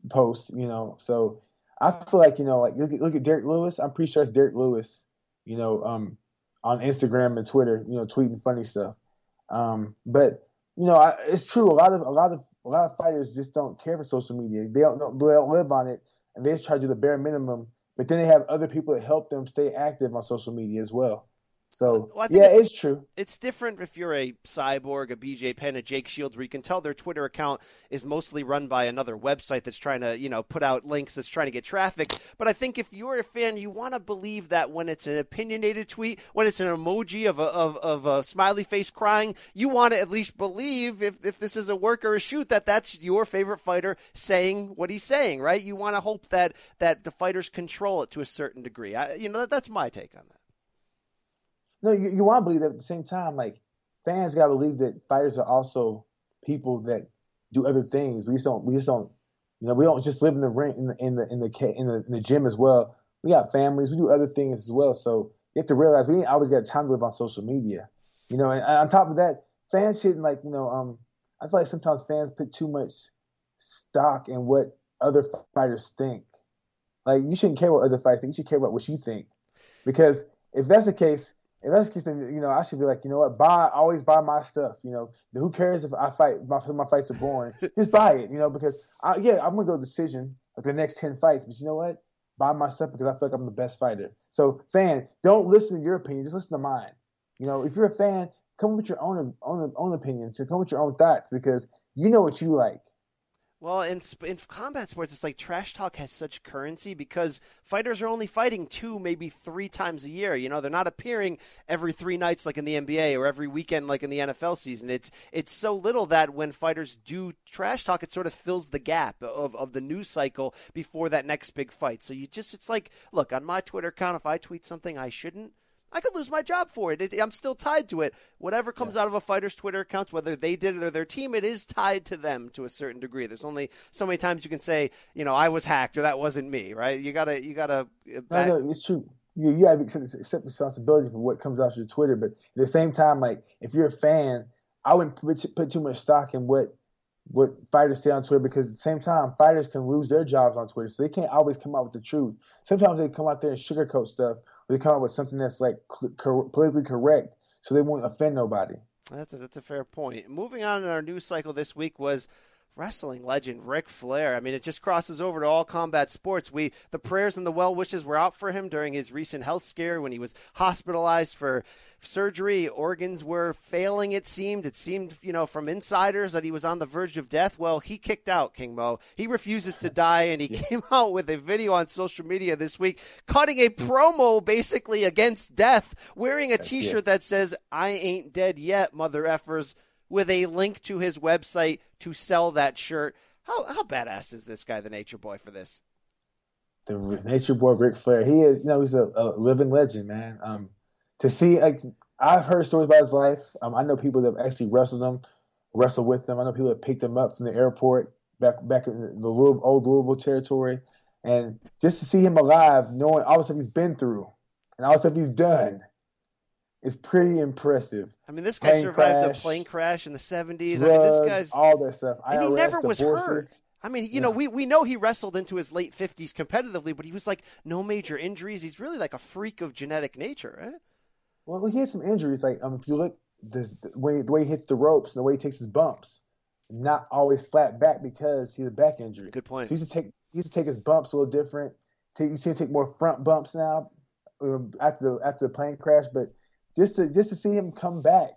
post. You know, so I feel like you know, like look at look at Derrick Lewis. I'm pretty sure it's Derrick Lewis. You know, um, on Instagram and Twitter. You know, tweeting funny stuff. Um, but you know, I, it's true. A lot of a lot of a lot of fighters just don't care for social media. They don't, they don't live on it, and they just try to do the bare minimum. But then they have other people that help them stay active on social media as well. So well, yeah, it's, it's, true. It's different if you're a cyborg, a BJ Penn, a Jake Shields, where you can tell their Twitter account is mostly run by another website that's trying to, you know, put out links that's trying to get traffic. But I think if you're a fan, you want to believe that when it's an opinionated tweet, when it's an emoji of a of, of a smiley face crying, you want to at least believe if if this is a work or a shoot that that's your favorite fighter saying what he's saying, right? You want to hope that that the fighters control it to a certain degree. I, you know, that, that's my take on that. No, you, you want to believe that at the same time, like fans got to believe that fighters are also people that do other things. We just don't. We just don't. You know, we don't just live in the ring in the in the in the in the, in the gym as well. We got families. We do other things as well. So you have to realize we ain't always got time to live on social media. You know, and on top of that, fans shouldn't like you know. Um, I feel like sometimes fans put too much stock in what other fighters think. Like you shouldn't care what other fighters think. You should care about what you think, because if that's the case, if that's the case, then you know I should be like, you know what, buy always buy my stuff. You know, who cares if I fight? My my fights are boring. (laughs) Just buy it. You know, because I, yeah, I'm gonna go decision like the next ten fights. But you know what? Buy my stuff because I feel like I'm the best fighter. So fan, don't listen to your opinion. Just listen to mine. You know, if you're a fan, come with your own own own opinions. So come with your own thoughts because you know what you like. Well, in in combat sports, it's like trash talk has such currency because fighters are only fighting two, maybe three times a year. You know, they're not appearing every three nights like in the NBA or every weekend like in the NFL season. It's it's so little that when fighters do trash talk, it sort of fills the gap of, of the news cycle before that next big fight. So you just it's like, look on my Twitter account, if I tweet something I shouldn't, I could lose my job for it. it I'm still tied to it. Whatever comes yeah. out of a fighter's Twitter accounts, whether they did it or their team, it is tied to them to a certain degree. There's only so many times you can say, you know, I was hacked or that wasn't me, right? You gotta, you gotta. Uh, back... No, no, it's true. You, you have to accept responsibility for what comes out of your Twitter, but at the same time, like if you're a fan, I wouldn't put, put too much stock in what what fighters say on Twitter because at the same time, fighters can lose their jobs on Twitter, so they can't always come out with the truth. Sometimes they come out there and sugarcoat stuff they come up with something that's like cl- politically correct, so they won't offend nobody. That's a, that's a fair point. Moving on in our news cycle this week was wrestling legend Ric Flair. I mean, it just crosses over to all combat sports. We the prayers and the well wishes were out for him during his recent health scare when he was hospitalized for surgery. Organs were failing. It seemed. It seemed, you know, from insiders that he was on the verge of death. Well, he kicked out King Mo. He refuses to die, and he (laughs) yeah. came out with a video on social media this week, cutting a promo basically against death, wearing a T-shirt that says "I ain't dead yet, mother effers." With a link to his website to sell that shirt. How how badass is this guy, the Nature Boy, for this? The Nature Boy, Ric Flair. He is, you know, he's a, a living legend, man. Um, to see, like, I've heard stories about his life. Um, I know people that have actually wrestled him, wrestled with him. I know people that picked him up from the airport back back in the Louisville, old Louisville territory, and just to see him alive, knowing all the stuff he's been through and all the stuff he's done is pretty impressive. I mean, this guy plane survived crash, a plane crash in the 70s. Drugs, I mean, this guy's all that stuff. And IRS, he never was divorces. hurt. I mean, you know, we, we know he wrestled into his late 50s competitively, but he was like no major injuries. He's really like a freak of genetic nature, right? Well, he had some injuries. Like um, if you look this, the way the way he hits the ropes and the way he takes his bumps, not always flat back because he has a back injury. Good point. So he used to take he used to take his bumps a little different. Take, you see him take more front bumps now um, after the after the plane crash. But just to just to see him come back,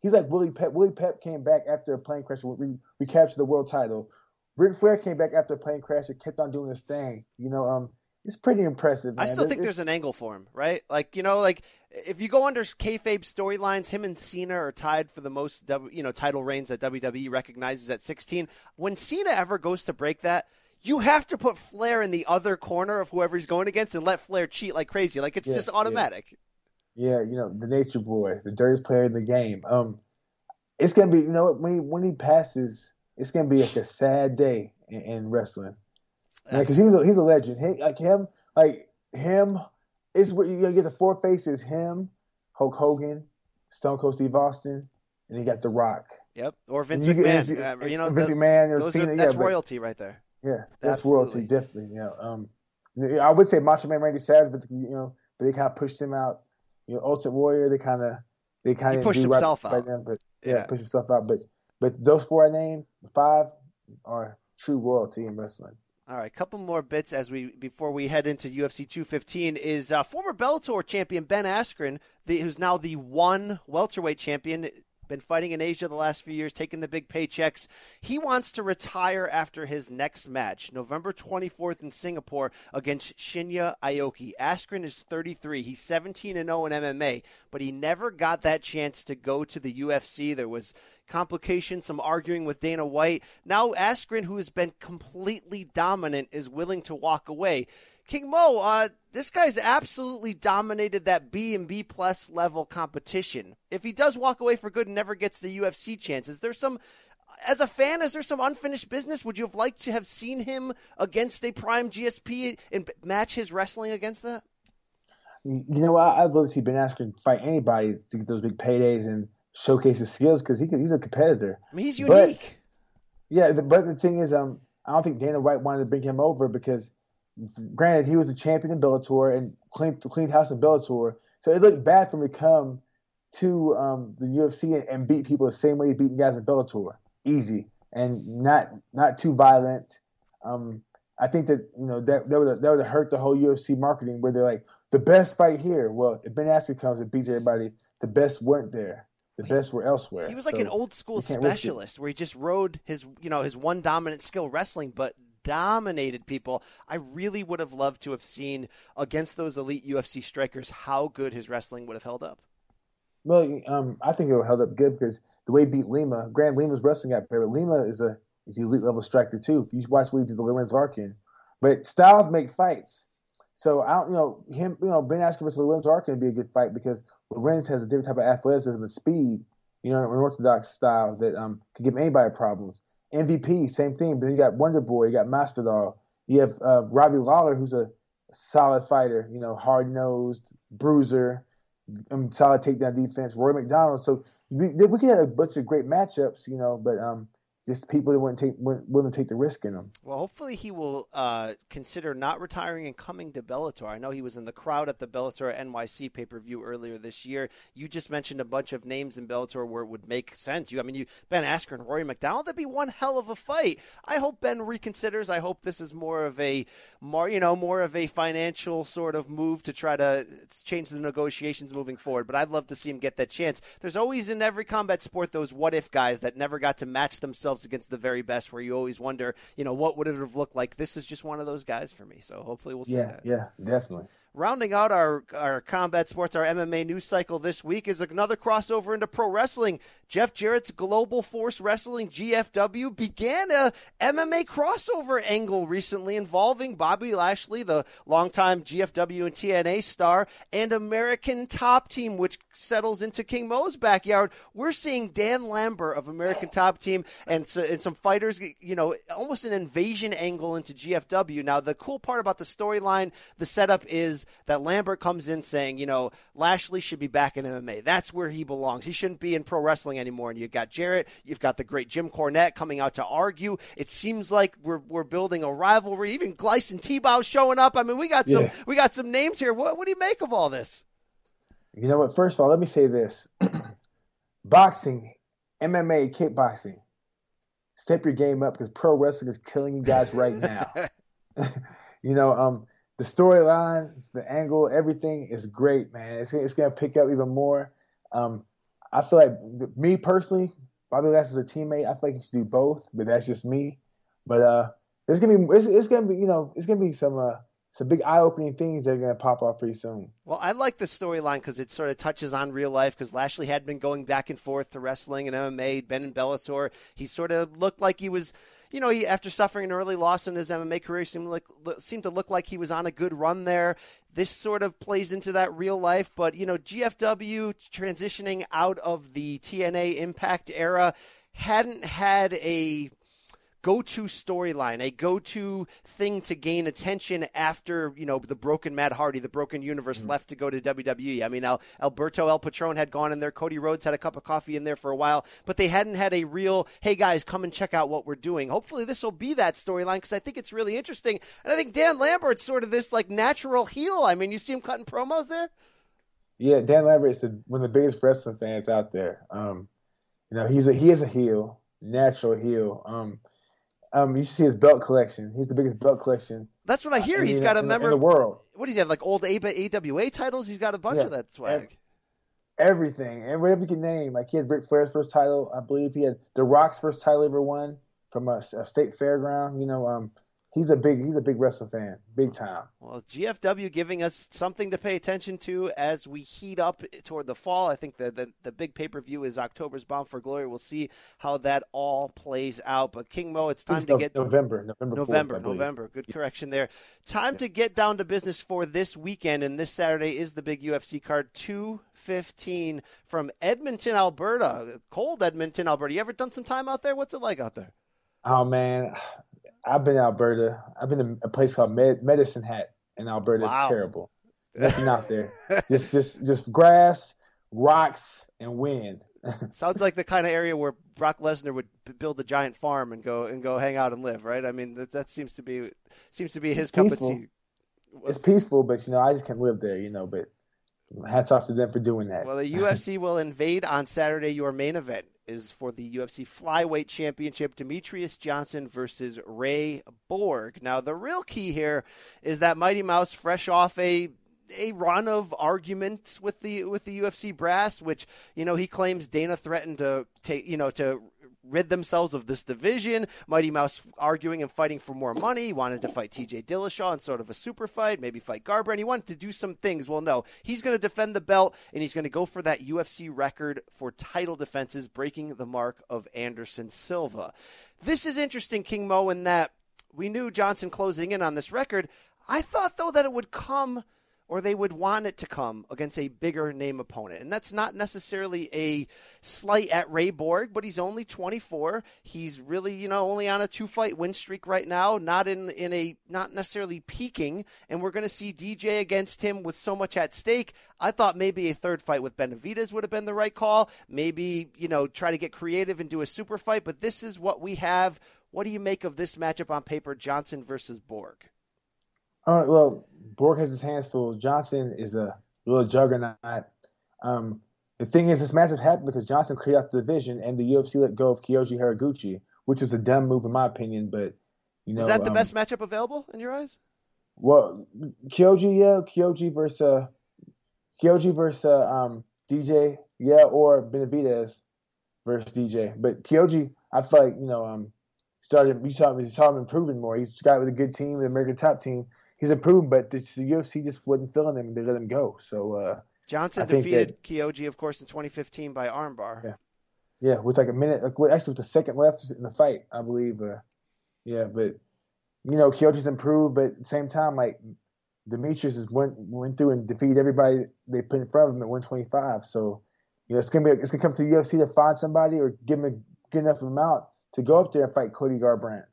he's like Willie Pep. Willie Pep came back after a plane crash. We we captured the world title. Ric Flair came back after a plane crash and kept on doing his thing. You know, um, it's pretty impressive. Man. I still think It's- there's an angle for him, right? Like you know, like if you go under kayfabe storylines, him and Cena are tied for the most you know title reigns that WWE recognizes at 16. When Cena ever goes to break that. You have to put Flair in the other corner of whoever he's going against and let Flair cheat like crazy. Like it's Yeah, just automatic. Yeah, you know, the nature boy, the dirtiest player in the game. Um, it's gonna be, you know, when he when he passes, it's gonna be like a sad day in, in wrestling. Yeah, because he's a, he's a legend. He, like him, like him. It's what you get the four faces: him, Hulk Hogan, Stone Cold Steve Austin, and you got The Rock. Yep. Or Vince you McMahon. get- Uh, you know, Vince the- McMahon or Cena. are, that's yeah, but- royalty right there. Yeah, that's Absolutely. royalty, definitely. You know, um, I would say Macho Man Randy Savage, but you know, but they kind of pushed him out. You know, Ultimate Warrior, they kind of they kind of pushed himself out. Then, but yeah, Yeah. pushed himself out. But but those four I named, the five, are true royalty in wrestling. All right, a couple more bits as we before we head into UFC 215 is uh, former Bellator champion Ben Askren, the, who's now the one welterweight champion. Been fighting in Asia the last few years, taking the big paychecks. He wants to retire after his next match, November 24th in Singapore against Shinya Aoki. Askren is 33. He's 17 and 0 in MMA, but he never got that chance to go to the UFC. There was complications, some arguing with Dana White. Now Askren, who has been completely dominant, is willing to walk away. King Mo, uh, this guy's absolutely dominated that B and B plus level competition. If he does walk away for good and never gets the UFC chance, is there some, as a fan, is there some unfinished business? Would you have liked to have seen him against a prime GSP and match his wrestling against that? You know, I, I'd love to see Ben Askren fight anybody to get those big paydays and showcase his skills because he he's a competitor. I mean, he's But- unique. Yeah, the, but the thing is, um, I don't think Dana White wanted to bring him over because, granted, he was a champion in Bellator and cleaned cleaned house in Bellator, so it looked bad for him to come to um, the UFC and, and beat people the same way he beat guys in Bellator, easy and not not too violent. Um, I think that you know that that would that would have hurt the whole UFC marketing where they're like the best fight here. Well, if Ben Askren comes and beats everybody, the best weren't there. The best were elsewhere. He was like So an old school you can't risk it. specialist where he just rode his, you know, his one dominant skill wrestling, but dominated people. I really would have loved to have seen against those elite UFC strikers how good his wrestling would have held up. Well, um, I think it would have held up good because the way he beat Lima, Grant Lima's wrestling got better. Lima is a is elite level striker too. If you watch what he did to Lorenz Larkin, but styles make fights. So I don't, you know, him, you know, Ben Askren versus Lorenz Larkin would be a good fight because Lorenz has a different type of athleticism and speed, you know, an orthodox style that um can give anybody problems. MVP, same thing. But you got Wonder Boy, you got Masvidal, you have uh, Robbie Lawler, who's a solid fighter, you know, hard nosed, bruiser, um, solid takedown defense. Roy MacDonald. So we, we could have a bunch of great matchups, you know, but um, just people that wouldn't take wouldn't, wouldn't take the risk in them. Well, hopefully he will uh, consider not retiring and coming to Bellator. I know he was in the crowd at the Bellator NYC pay per view earlier this year. You just mentioned a bunch of names in Bellator where it would make sense. You, I mean, you Ben Askren, and Rory MacDonald. That'd be one hell of a fight. I hope Ben reconsiders. I hope this is more of a more you know more of a financial sort of move to try to change the negotiations moving forward. But I'd love to see him get that chance. There's always in every combat sport those what if guys that never got to match themselves against the very best, where you always wonder, you know, what would it have looked like? This is just one of those guys for me. So hopefully we'll see Yeah, that. yeah, definitely. Rounding out our, our combat sports, our MMA news cycle this week is another crossover into pro wrestling. Jeff Jarrett's Global Force Wrestling GFW began a MMA crossover angle recently involving Bobby Lashley, the longtime GFW and TNA star, and American Top Team, which settles into King Mo's backyard. We're seeing Dan Lambert of American Top Team and so, and some fighters, you know, almost an invasion angle into GFW. Now, the cool part about the storyline, the setup is that Lambert comes in saying, you know, Lashley should be back in MMA. That's where he belongs. He shouldn't be in pro wrestling anymore. And you've got Jarrett, you've got the great Jim Cornette coming out to argue. It seems like we're, we're building a rivalry. Even Gleison Tibau showing up. I mean, we got some yeah. we got some names here. What, what do you make of all this? You know what? First of all, let me say this: (clears throat) boxing, MMA, kickboxing. Step your game up because pro wrestling is killing you guys right now. (laughs) (laughs) you know, um, the storyline, the angle, everything is great, man. It's, it's to pick up even more. Um, I feel like me personally, Bobby Lashley's a teammate. I feel like he should do both, but that's just me. But uh, there's gonna be it's, it's, gonna be you know it's gonna be some uh, some big eye-opening things that are going to pop off pretty soon. Well, I like the storyline because it sort of touches on real life. Because Lashley had been going back and forth to wrestling and MMA, been in Bellator. He sort of looked like he was, you know, he, after suffering an early loss in his MMA career, seemed like seemed to look like he was on a good run there. This sort of plays into that real life, but you know, GFW transitioning out of the TNA Impact era hadn't had a go to storyline, a go to thing to gain attention after, you know, the broken Matt Hardy, the broken universe mm-hmm. left to go to WWE. I mean, Al- Alberto El Patron had gone in there. Cody Rhodes had a cup of coffee in there for a while, but they hadn't had a real, hey guys, come and check out what we're doing. Hopefully this will be that storyline because I think it's really interesting. And I think Dan Lambert's sort of this like natural heel. I mean, you see him cutting promos there? Yeah, Dan Lambert is the, one of the biggest wrestling fans out there. Um, you know, he's a he is a heel, natural heel. Um, um, you see his belt collection. He's the biggest belt collection. That's what I hear. He's got a member in the world. What does he have? Like old AWA titles. He's got a bunch yeah. of that swag. Everything and whatever you can name. Like he had Ric Flair's first title. I believe he had The Rock's first title ever won from a, a state fairground. You know, um, he's a big he's a big wrestling fan, big time. Well, GFW giving us something to pay attention to as we heat up toward the fall. I think the the, the big pay per view is October's Bound for Glory. We'll see how that all plays out. But King Mo, it's time it's to get November, November, November, 4th, November. Good correction there. Time yeah. to get down to business for this weekend, and this Saturday is the big UFC card. Two fifteen from Edmonton, Alberta. Cold Edmonton, Alberta. You ever done some time out there? What's it like out there? Oh man, I've been in Alberta. I've been in a place called Med- Medicine Hat in Alberta. Wow. It's terrible. (laughs) Nothing out there. Just just just grass, rocks, and wind. (laughs) Sounds like the kind of area where Brock Lesnar would build a giant farm and go and go hang out and live, right? I mean, that, that seems to be seems to be his cup of tea. It's peaceful, but you know, I just can't live there, you know. But hats off to them for doing that. Well, the UFC will invade on Saturday your main event is for the UFC Flyweight Championship, Demetrious Johnson versus Ray Borg. Now, the real key here is that Mighty Mouse, fresh off a a run of arguments with the with the UFC brass, which you know he claims Dana threatened to take you know to rid themselves of this division. Mighty Mouse arguing and fighting for more money. He wanted to fight TJ Dillashaw in sort of a super fight, maybe fight Garbrandt. He wanted to do some things. Well, no, he's going to defend the belt and he's going to go for that UFC record for title defenses, breaking the mark of Anderson Silva. This is interesting, King Mo, in that we knew Johnson closing in on this record. I thought, though, that it would come – or they would want it to come against a bigger name opponent. And that's not necessarily a slight at Ray Borg, but he's only 24. He's really, you know, only on a two fight win streak right now, not in in a not necessarily peaking, and we're going to see DJ against him with so much at stake. I thought maybe a third fight with Benavidez would have been the right call. Maybe, you know, try to get creative and do a super fight, but this is what we have. What do you make of this matchup on paper, Johnson versus Borg? All right. Well, Borg has his hands full. Johnson is a little juggernaut. Um, the thing is, this matchup happened because Johnson cleared out the division, and the UFC let go of Kyoji Horiguchi, which is a dumb move in my opinion. But you know, is that the um, best matchup available in your eyes? Well, Kyoji, yeah, Kyoji versus uh, Kyoji versus uh, um, DJ, yeah, or Benavidez versus DJ. But Kyoji, I feel like you know, um, started. You saw him, you saw him improving more. He's got with a good team, the American top team he's improved, but the, the UFC just wasn't filling him. And they let him go. So uh, Johnson I defeated that, Kyoji, of course, in 2015 by armbar. Yeah, yeah, with like a minute, like, actually with a second left in the fight, I believe. Uh, yeah, but you know, Kyoji's improved, but at the same time, like Demetrious just went went through and defeated everybody they put in front of him at 125. So you know, it's gonna be it's gonna come to the UFC to find somebody or give him a, get enough amount to go up there and fight Cody Garbrandt.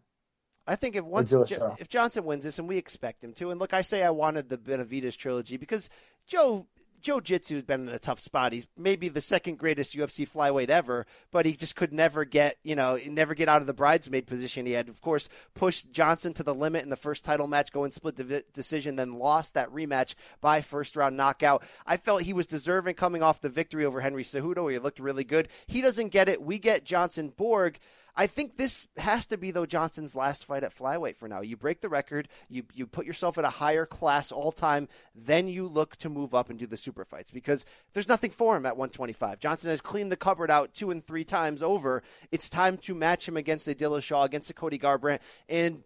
I think if once if Johnson wins this, and we expect him to, and look, I say I wanted the Benavidez trilogy because Joe Joe Jitsu has been in a tough spot. He's maybe the second greatest UFC flyweight ever, but he just could never get, you know, never get out of the bridesmaid position. He had, of course, pushed Johnson to the limit in the first title match, going split divi- decision, then lost that rematch by first round knockout. I felt he was deserving coming off the victory over Henry Cejudo. He looked really good. He doesn't get it. We get Johnson Borg. I think this has to be though Johnson's last fight at flyweight for now. You break the record, you you put yourself at a higher class all time, then you look to move up and do the super fights because there's nothing for him at 125. Johnson has cleaned the cupboard out two and three times over. It's time to match him against a Dillashaw, against a Cody Garbrandt, and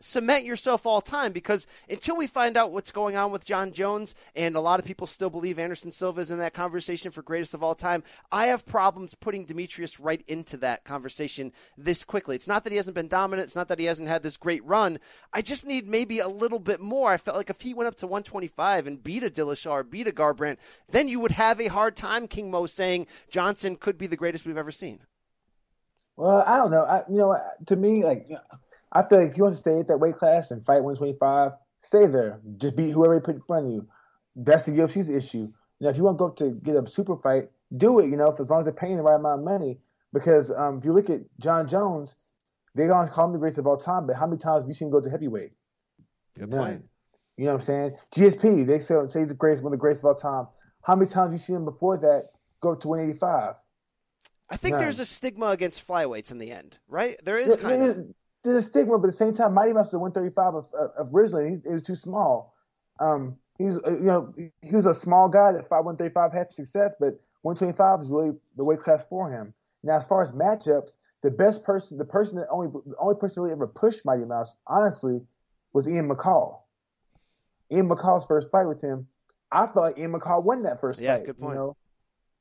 cement yourself all time because until we find out what's going on with Jon Jones, and a lot of people still believe Anderson Silva is in that conversation for greatest of all time, I have problems putting Demetrious right into that conversation this quickly. It's not that he hasn't been dominant, it's not that he hasn't had this great run. I just need maybe a little bit more. I felt like if he went up to 125 and beat a Dillashaw or beat a Garbrandt, then you would have a hard time, King Mo, saying Johnson could be the greatest we've ever seen. Well, I don't know. I, you know, to me, like, I feel like if you want to stay at that weight class and fight 125, stay there. Just beat whoever you put in front of you. That's the UFC's issue. You know, if you want to go up to get a super fight, do it. You know, for as long as they're paying the right amount of money. Because um, if you look at Jon Jones, they don't call him the greatest of all time, but how many times have you seen him go to heavyweight? Good None. point. You know what I'm saying? GSP, they say, say he's the greatest, one of the greatest of all time. How many times have you seen him before that go to 185? I think None. there's a stigma against flyweights in the end, right? There is There- kind of. There's, a stigma, but at the same time, Mighty Mouse is a 135 of, of, originally. He's, he was too small. Um, he's uh, you know he was a small guy that fought 135 had some success, but 125 is really the weight class for him. Now, as far as matchups, the best person, the person that only the only person really ever pushed Mighty Mouse, honestly, was Ian McCall. Ian McCall's first fight with him, I felt like Ian McCall won that first Yeah, fight. good point. You know?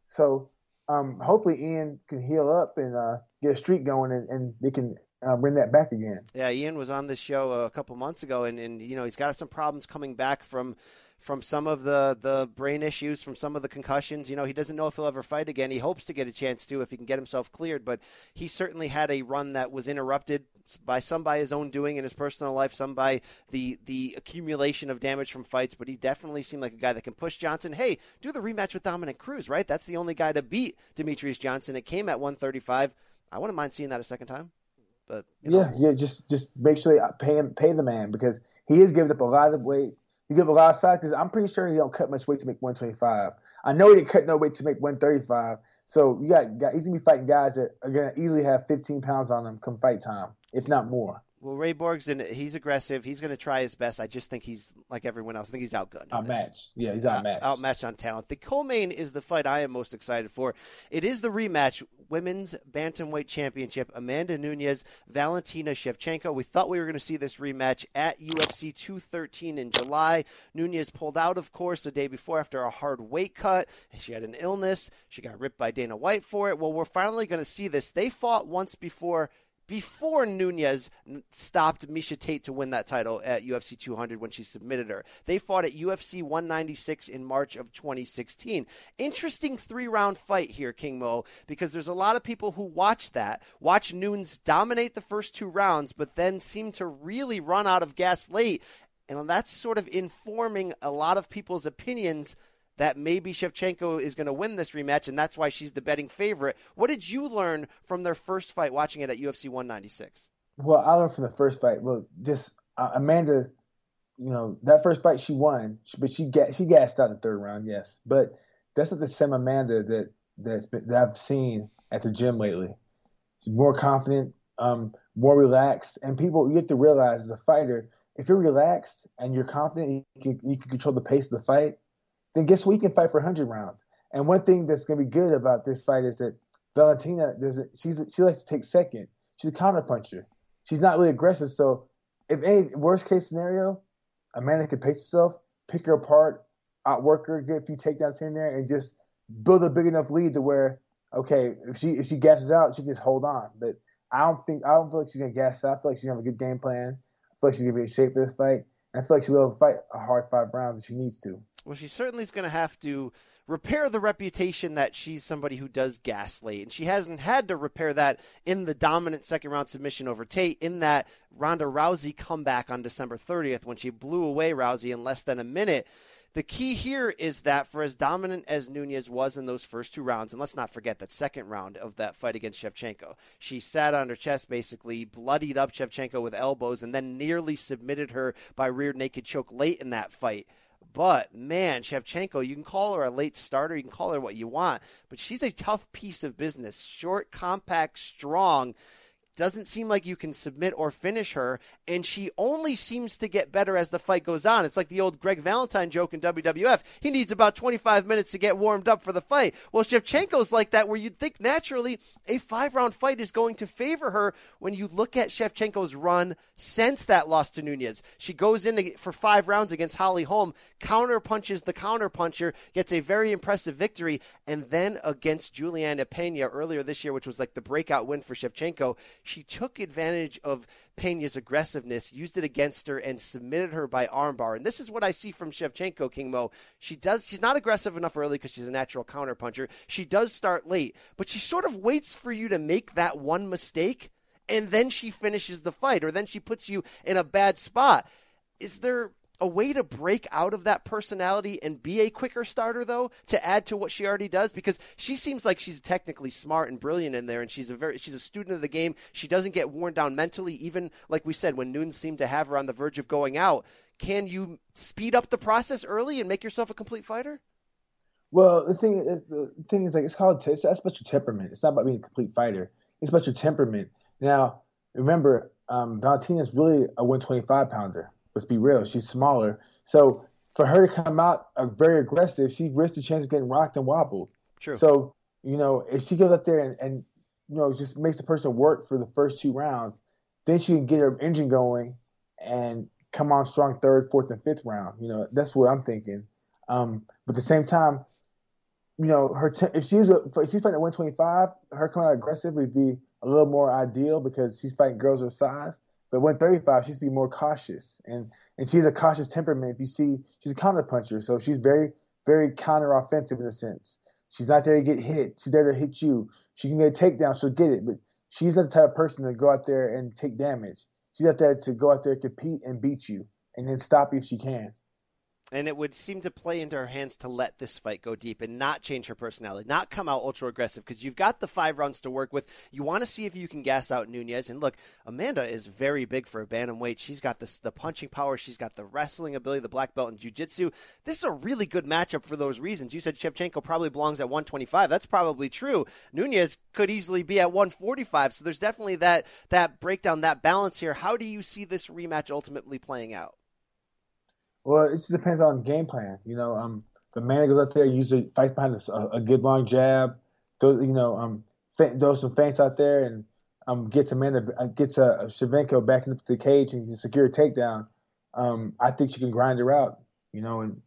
So um, hopefully Ian can heal up and uh, get a streak going, and, and they can uh, bring that back again. Yeah, Ian was on this show a couple months ago, and, and you know he's got some problems coming back from from some of the the brain issues, from some of the concussions. You know he doesn't know if he'll ever fight again. He hopes to get a chance to if he can get himself cleared, but he certainly had a run that was interrupted by some by his own doing in his personal life, some by the the accumulation of damage from fights. But he definitely seemed like a guy that can push Johnson. Hey, do the rematch with Dominick Cruz, right? That's the only guy to beat Demetrious Johnson. It came at 135. I wouldn't mind seeing that a second time. But you know, Yeah, yeah. Just just make sure they pay him, pay the man because he is giving up a lot of weight. He give up a lot of size because I'm pretty sure he don't cut much weight to make 125. I know he didn't cut no weight to make 135. So you got, got he's gonna be fighting guys that are gonna easily have 15 pounds on them come fight time, if not more. Well, Ray Borg's in, he's aggressive. He's going to try his best. I just think he's like everyone else. I think he's outgunned. Outmatched. Yeah, he's Uh, outmatched. outmatched on talent. The co-main is the fight I am most excited for. It is the rematch, women's bantamweight championship. Amanda Nunes, Valentina Shevchenko. We thought we were going to see this rematch at UFC 213 in July. Nunes pulled out, of course, the day before after a hard weight cut. She had an illness. She got ripped by Dana White for it. Well, we're finally going to see this. They fought once before before Nunes stopped Miesha Tate to win that title at UFC 200 when she submitted her. They fought at UFC 196 in March of 2016. Interesting three round fight here, King Mo, because there's a lot of people who watch that, watch Nunes dominate the first two rounds, but then seem to really run out of gas late. And that's sort of informing a lot of people's opinions that maybe Shevchenko is going to win this rematch, and that's why she's the betting favorite. What did you learn from their first fight watching it at UFC 196? Well, I learned from the first fight. Well, just uh, Amanda, you know, that first fight she won, but she ga- she gassed out in the third round, yes. But that's not the same Amanda that that's been, that I've seen at the gym lately. She's more confident, um, more relaxed, and people you have to realize as a fighter, if you're relaxed and you're confident, you can, you can control the pace of the fight. Then guess what? You can fight for 100 rounds. And one thing that's going to be good about this fight is that Valentina doesn't. She's she likes to take second. She's a counterpuncher she's not really aggressive. So if any worst case scenario, Amanda could pace herself, pick her apart, outwork her, get a few takedowns here and there, and just build a big enough lead to where okay, if she if she gasses out, she can just hold on. But I don't think I don't feel like she's gonna gas out. I feel like she's gonna have a good game plan. I feel like she's gonna be in shape for this fight. And I feel like she'll be able to fight a hard five rounds if she needs to. Well, she certainly is going to have to repair the reputation that she's somebody who does gas late. And she hasn't had to repair that in the dominant second round submission over Tate in that Ronda Rousey comeback on December 30th when she blew away Rousey in less than a minute. The key here is that for as dominant as Nunes was in those first two rounds, and let's not forget that second round of that fight against Shevchenko, she sat on her chest basically, bloodied up Shevchenko with elbows, and then nearly submitted her by rear naked choke late in that fight. But man, Shevchenko, you can call her a late starter, you can call her what you want, but she's a tough piece of business. Short, compact, strong doesn't seem like you can submit or finish her, and she only seems to get better as the fight goes on. It's like the old Greg Valentine joke in WWF. He needs about 25 minutes to get warmed up for the fight. Well, Shevchenko's like that, where you'd think naturally a five round fight is going to favor her when you look at Shevchenko's run since that loss to Nunes. She goes in for five rounds against Holly Holm, counter punches the counter puncher, gets a very impressive victory, and then against Julianna Peña earlier this year, which was like the breakout win for Shevchenko she took advantage of Peña's aggressiveness, used it against her, and submitted her by armbar. And this is what I see from Shevchenko, King Mo. She does. She's not aggressive enough early because she's a natural counterpuncher. She does start late, but she sort of waits for you to make that one mistake, and then she finishes the fight, or then she puts you in a bad spot. Is there a way to break out of that personality and be a quicker starter though to add to what she already does because she seems like she's technically smart and brilliant in there and she's a very she's a student of the game. She doesn't get worn down mentally even like we said when Nunes seemed to have her on the verge of going out. Can you speed up the process early and make yourself a complete fighter? Well the thing is the thing is like it's called it's that's about your temperament. It's not about being a complete fighter. It's about your temperament. Now remember um, Valentina's really a 125 pounder Let's be real. She's smaller. So for her to come out uh, very aggressive, she risks the chance of getting rocked and wobbled. True. So, you know, if she goes up there and, and you know, just makes the person work for the first two rounds, then she can get her engine going and come on strong third, fourth, and fifth round. You know, that's what I'm thinking. Um, but at the same time, you know, her t- if she's a, if she's fighting at 125, her coming out aggressive would be a little more ideal because she's fighting girls her size. But 135, she's to be more cautious, and and she's a cautious temperament. If you see, she's a counter puncher, so she's very very counter offensive in a sense. She's not there to get hit. She's there to hit you. She can get a takedown, she'll get it, but she's not the type of person to go out there and take damage. She's out there to go out there, compete, and beat you, and then stop you if she can and it would seem to play into her hands to let this fight go deep and not change her personality, not come out ultra aggressive because you've got the five rounds to work with. You want to see if you can gas out Nunes. And look, Amanda is very big for a bantamweight. She's got the punching power, she's got the wrestling ability, the black belt in jiu-jitsu. This is a really good matchup for those reasons. You said Shevchenko probably belongs at 125. That's probably true. Nunes could easily be at 145. So there's definitely that that breakdown, that balance here. How do you see this rematch ultimately playing out? Well, it just depends on game plan. You know, um, the man that goes out there usually fights behind a, a good long jab. Those, you know, um, throws some feints out there and um, gets Amanda uh, gets a, a Shevchenko back into the cage and secure a takedown. Um, I think she can grind her out, you know, and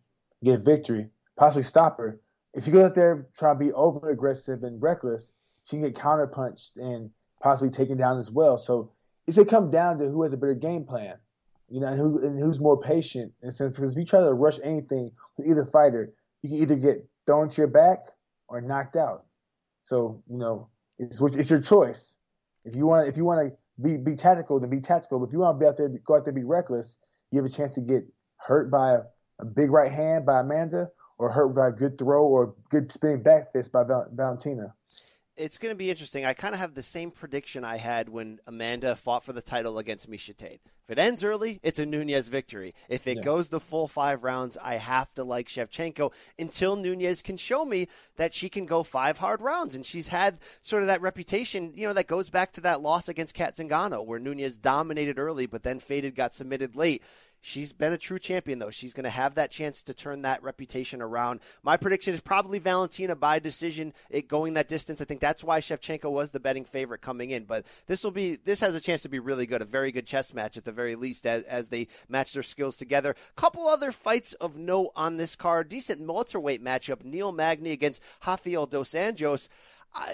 get victory, possibly stop her. If you go out there try to be over aggressive and reckless, she can get counterpunched and possibly taken down as well. So it's gonna come down to who has a better game plan you know, and, who, and who's more patient in a sense. Because if you try to rush anything with either fighter, you can either get thrown to your back or knocked out. So you know, it's it's your choice. If you want, if you want to be be tactical, then be tactical. But if you want to be out there, go out there, be reckless, you have a chance to get hurt by a, a big right hand by Amanda, or hurt by a good throw or good spinning back fist by Val- Valentina it's going to be interesting. I kind of have the same prediction I had when Amanda fought for the title against Miesha Tate. If it ends early, it's a Nunes victory. If it yeah. goes the full five rounds, I have to like Shevchenko until Nunes can show me that she can go five hard rounds. And she's had sort of that reputation, you know, that goes back to that loss against Cat Zingano, where Nunes dominated early, but then faded, got submitted late. She's been a true champion, though. She's going to have that chance to turn that reputation around. My prediction is probably Valentina by decision, it going that distance. I think that's why Shevchenko was the betting favorite coming in. But this will be this has a chance to be really good, a very good chess match at the very least as, as they match their skills together. Couple other fights of note on this card. Decent welterweight matchup: Neil Magny against Rafael dos Anjos.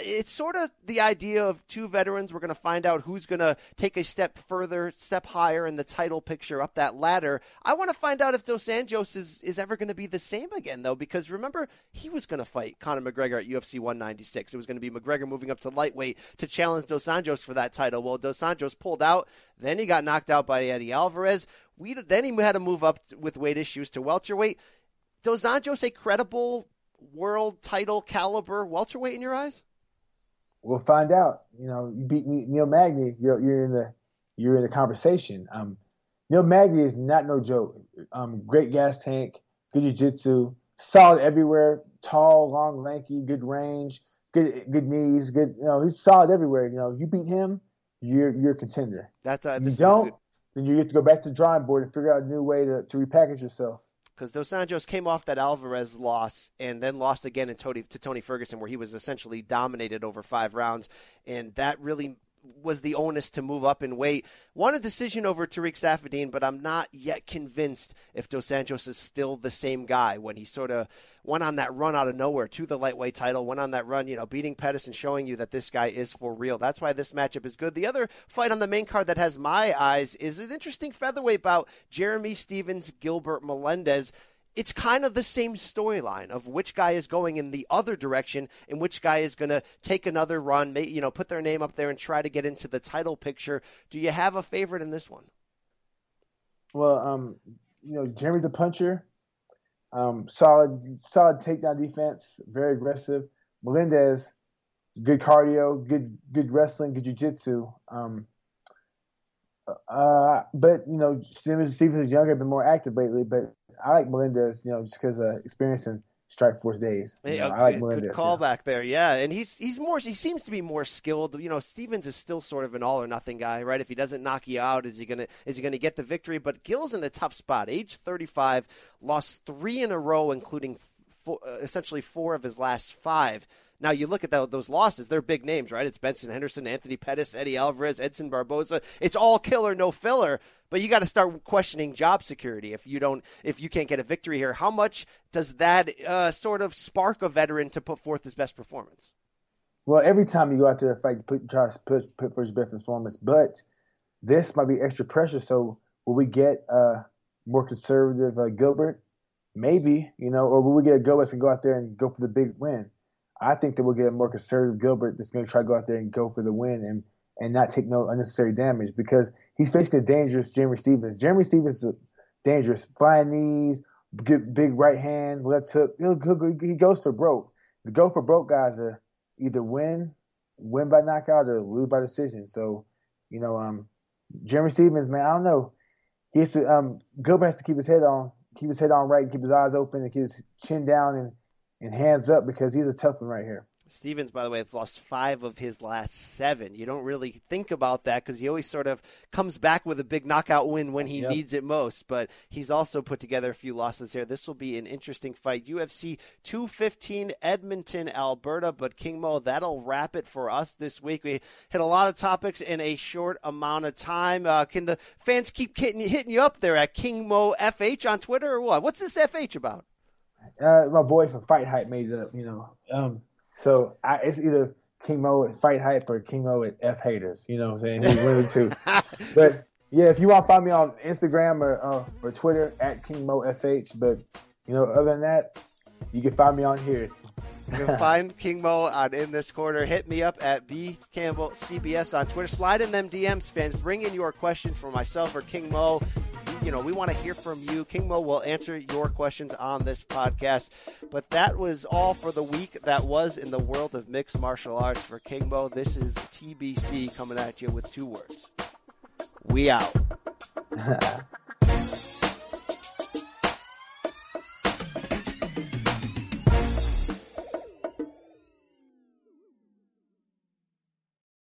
It's sort of the idea of two veterans. We're going to find out who's going to take a step further, step higher in the title picture up that ladder. I want to find out if Dos Anjos is, is ever going to be the same again, though, because remember, he was going to fight Conor McGregor at UFC 196. It was going to be McGregor moving up to lightweight to challenge Dos Anjos for that title. Well, Dos Anjos pulled out. Then he got knocked out by Eddie Alvarez. We, then he had to move up with weight issues to welterweight. Dos Anjos a credible world title caliber welterweight in your eyes? We'll find out. You know, you beat Neil Magny, you're, you're in the you're in the conversation. Um, Neil Magny is not no joke. Um, great gas tank, good jiu-jitsu, solid everywhere, tall, long, lanky, good range, good good knees, good. You know, he's solid everywhere. You know, you beat him, you're you're a contender. That's uh, you don't, then you get to go back to the drawing board and figure out a new way to, to repackage yourself because Dos Anjos came off that Alvarez loss and then lost again Tony, to Tony Ferguson, where he was essentially dominated over five rounds, and that really was the onus to move up in weight. Won a decision over Tarec Saffiedine, but I'm not yet convinced if Dos Anjos is still the same guy when he sort of went on that run out of nowhere to the lightweight title, went on that run, you know, beating Pettis and showing you that this guy is for real. That's why this matchup is good. The other fight on the main card that has my eyes is an interesting featherweight bout Jeremy Stephens, Gilbert Melendez it's kind of the same storyline of which guy is going in the other direction and which guy is going to take another run, you know, put their name up there and try to get into the title picture. Do you have a favorite in this one? Well, um, you know, Jeremy's a puncher, um, solid, solid takedown defense, very aggressive. Melendez, good cardio, good, good wrestling, good jiu-jitsu. Um, uh, but you know, Stephens, Stephens is younger, been more active lately. But I like Melendez, you know, just because of experience in Strikeforce days. Hey, know, okay. I like Melendez. Good callback yeah. there, yeah. And he's he's more he seems to be more skilled. You know, Stephens is still sort of an all or nothing guy, right? If he doesn't knock you out, is he gonna is he gonna get the victory? But Gil's in a tough spot. Age 35, lost three in a row, including four, uh, essentially four of his last five. Now you look at the, those losses; they're big names, right? It's Benson Henderson, Anthony Pettis, Eddie Alvarez, Edson Barboza. It's all killer, no filler. But you got to start questioning job security if you don't, if you can't get a victory here. How much does that uh, sort of spark a veteran to put forth his best performance? Well, every time you go out to fight, you put try to put, put for his best performance. But this might be extra pressure. So will we get a more conservative uh, Gilbert? Maybe, you know, or will we get a Gilbert and go out there and go for the big win? I think that we'll get a more conservative Gilbert that's going to try to go out there and go for the win and and not take no unnecessary damage because he's facing a dangerous Jeremy Stephens. Jeremy Stephens is dangerous, flying knees, big right hand, left hook. He'll, he'll, he goes for broke. The go for broke guys are either win, win by knockout or lose by decision. So, you know, um, Jeremy Stephens, man, I don't know. He has to um, Gilbert has to keep his head on, keep his head on right, keep his eyes open, and keep his chin down and and hands up because he's a tough one right here. Stephens, by the way, has lost five of his last seven. You don't really think about that because he always sort of comes back with a big knockout win when he yep. needs it most. But he's also put together a few losses here. This will be an interesting fight. UFC 215, Edmonton, Alberta. But King Mo, that'll wrap it for us this week. We hit a lot of topics in a short amount of time. Uh, can the fans keep hitting, hitting you up there at King Mo FH on Twitter or what? What's this FH about? Uh, my boy from Fight Hype made it up, you know. Um, so I, it's either King Mo at Fight Hype or King Mo at F Haters. You know what I'm saying? He's one of the two. (laughs) But yeah, if you want to find me on Instagram or uh, or Twitter at King Mo FH. But you know, other than that, you can find me on here. You can find King Mo on In This Corner. Hit me up at B Campbell CBS on Twitter. Slide in them DMs, fans. Bring in your questions for myself or King Mo you know, we want to hear from you. King Mo will answer your questions on this podcast. But that was all for the week that was in the world of mixed martial arts for King Mo. This is TBC coming at you with two words. We out. (laughs)